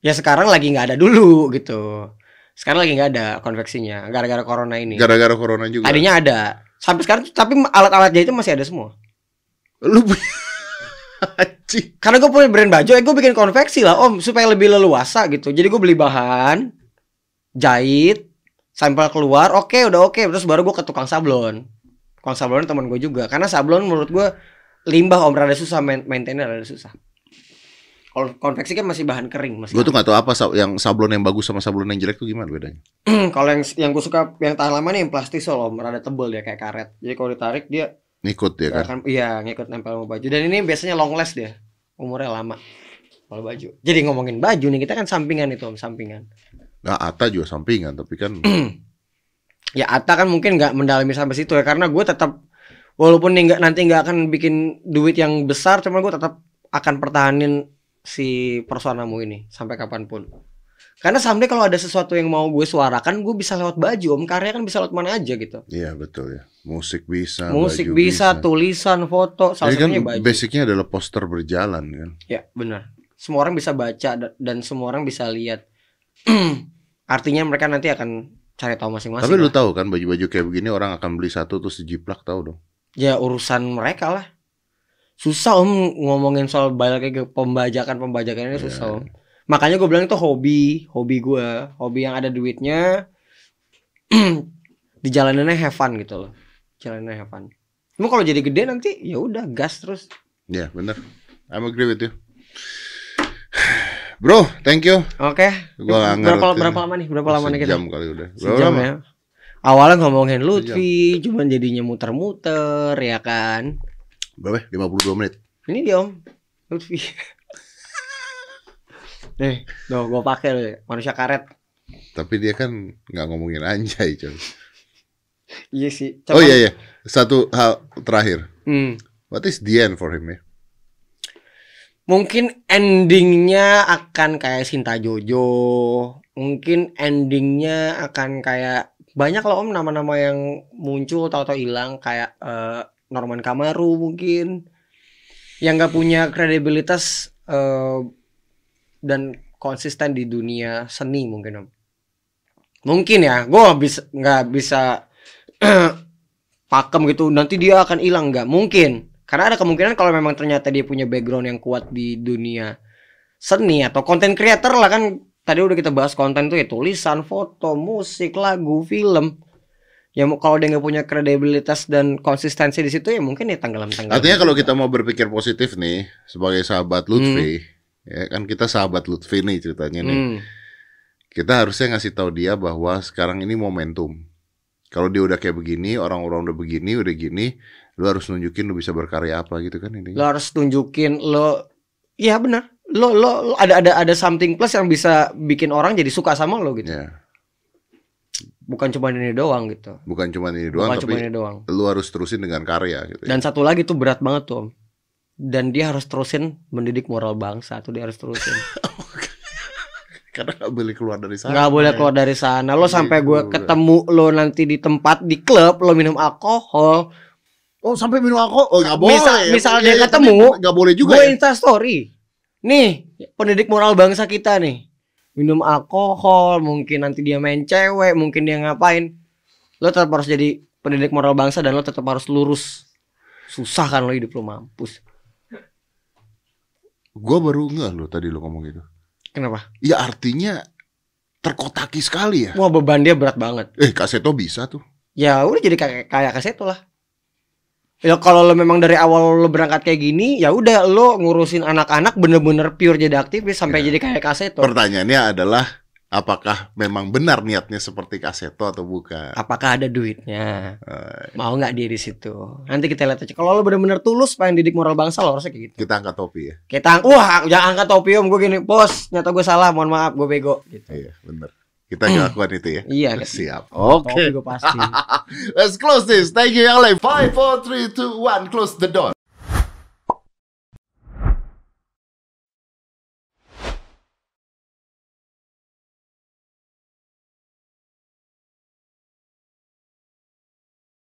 Ya sekarang lagi nggak ada dulu gitu. Sekarang lagi nggak ada konveksinya gara-gara corona ini. Gara-gara corona juga. Tadinya ada. Sampai sekarang tapi alat-alat jahit itu masih ada semua. Lu. Karena gue punya brand baju, eh gue bikin konveksi lah om supaya lebih leluasa gitu. Jadi gue beli bahan, jahit, sampel keluar, oke udah oke, terus baru gue ke tukang sablon. Tukang sablon teman gue juga, karena sablon menurut gue limbah om rada susah main maintainnya rada susah. Kalau konveksi kan masih bahan kering masih. Gue tuh nggak tahu apa yang sablon yang bagus sama sablon yang jelek tuh gimana bedanya? Kalau yang yang gue suka yang tahan lama nih yang plastisol om, rada tebel dia kayak karet. Jadi kalau ditarik dia Ngikut ya kan? akan iya ngikut nempel sama baju. Dan ini biasanya long last dia, umurnya lama. Kalau baju. Jadi ngomongin baju nih kita kan sampingan itu om, sampingan. Nah, Ata juga sampingan tapi kan ya Ata kan mungkin nggak mendalami sampai situ ya karena gue tetap walaupun nih nggak nanti nggak akan bikin duit yang besar cuma gue tetap akan pertahanin si personamu ini sampai kapan pun. Karena someday kalau ada sesuatu yang mau gue suarakan gue bisa lewat baju om. Karya kan bisa lewat mana aja gitu. Iya betul ya. Musik bisa, musik baju bisa, tulisan foto salah Jadi kan baju. basicnya adalah poster berjalan kan. ya benar. Semua orang bisa baca da- dan semua orang bisa lihat. Artinya mereka nanti akan cari tahu masing-masing Tapi lu lah. tahu kan baju-baju kayak begini orang akan beli satu terus dijiplak tahu dong. ya urusan mereka lah susah om ngomongin soal balik ke pembajakan pembajakan ini susah Iya. om makanya gue bilang itu hobi hobi gue hobi yang ada duitnya dijalaninnya have fun gitu loh jalaninnya have fun cuma kalau jadi gede nanti ya udah gas terus Iya, bener. I'm agree with you. Bro, thank you. oke Gua nggak berapa berapa lama nih berapa lama nih kita Sejam kali udah. Berapa Sejam lama? ya awalnya ngomongin Lutfi cuman jadinya muter-muter ya kan Berapa? 52 menit. Ini dia om Lutfi Nih Tuh gue pakai loh Manusia karet Tapi dia kan nggak ngomongin anjay, coy. Iya sih Oh iya iya. Satu hal terakhir. Hmm. What is the end for him ya? Mungkin endingnya akan kayak Sinta Jojo. Mungkin endingnya akan kayak Banyak lah om nama-nama yang muncul Tahu-tahu hilang Kayak eh, Norman Kamaru mungkin Yang gak punya kredibilitas eh, Dan konsisten di dunia seni mungkin om. Mungkin ya Gue nggak bisa nggak bisa pakem gitu nanti dia akan hilang nggak mungkin karena ada kemungkinan kalau memang ternyata dia punya background yang kuat di dunia seni atau konten creator lah kan tadi udah kita bahas konten tuh ya tulisan foto musik lagu film ya mau- kalau dia nggak punya kredibilitas dan konsistensi di situ ya mungkin ya tenggelam tenggelam Artinya kalau kita mau berpikir positif nih sebagai sahabat Lutfi, ya kan kita sahabat Lutfi nih ceritanya nih. Hmm. Kita harusnya ngasih tahu dia bahwa sekarang ini momentum. Kalau dia udah kayak begini, orang-orang udah begini, udah gini, lu harus nunjukin lu bisa berkarya apa gitu kan lo ini. harus tunjukin lo ya benar lo, lo lo ada ada ada something plus yang bisa bikin orang jadi suka sama lo gitu Ya, bukan cuma ini doang gitu bukan cuma ini doang bukan cuma tapi ini doang lu harus terusin dengan karya gitu. ya. Dan satu lagi tuh berat banget tuh Om. Dan dia harus terusin mendidik moral bangsa tuh dia harus terusin. Karena nggak boleh keluar dari sana. Nggak boleh keluar dari sana. Lo sampai gue Gitu, ketemu lo nanti di tempat di klub lo minum alkohol. Oh sampai minum alkohol? Oh nggak boleh. Misal- misal Iya, dia iya, ketemu, nggak boleh juga. gue ya? insta story. Nih pendidik moral bangsa kita nih. Minum alkohol, mungkin nanti dia main cewek, mungkin dia ngapain. Lo tetap harus jadi pendidik moral bangsa dan lo tetap harus lurus. Susah kan lo hidup lo mampus. Gue baru ngeh lo tadi lo ngomong gitu. Kenapa? Ya artinya terkotaki sekali ya. Wah beban dia berat banget. Eh Kaseto bisa tuh. ya udah jadi kayak kayak kaseto lah ya kalau lo memang dari awal lo berangkat kayak gini ya udah lo ngurusin anak-anak bener-bener pure jadi aktivis sampai Ya. jadi kayak kaseto Pertanyaannya adalah apakah memang benar niatnya seperti Kaseto atau bukan. Apakah ada duitnya? Eh, Mau nggak dia di situ? Nanti kita lihat aja. Kalau lo benar-benar tulus pengen didik moral bangsa lo harusnya kayak gitu. kita angkat topi ya. Kita ang- wah jangan angkat topi om gue gini, bos. Nyata gue salah, mohon maaf gue bego. Gitu. Iya, benar. Kita lakukan itu ya. Iya, Siap. Oke. gue pasti. Let's close this. Thank you, Ale. Five, four, three, two, one. Close the door.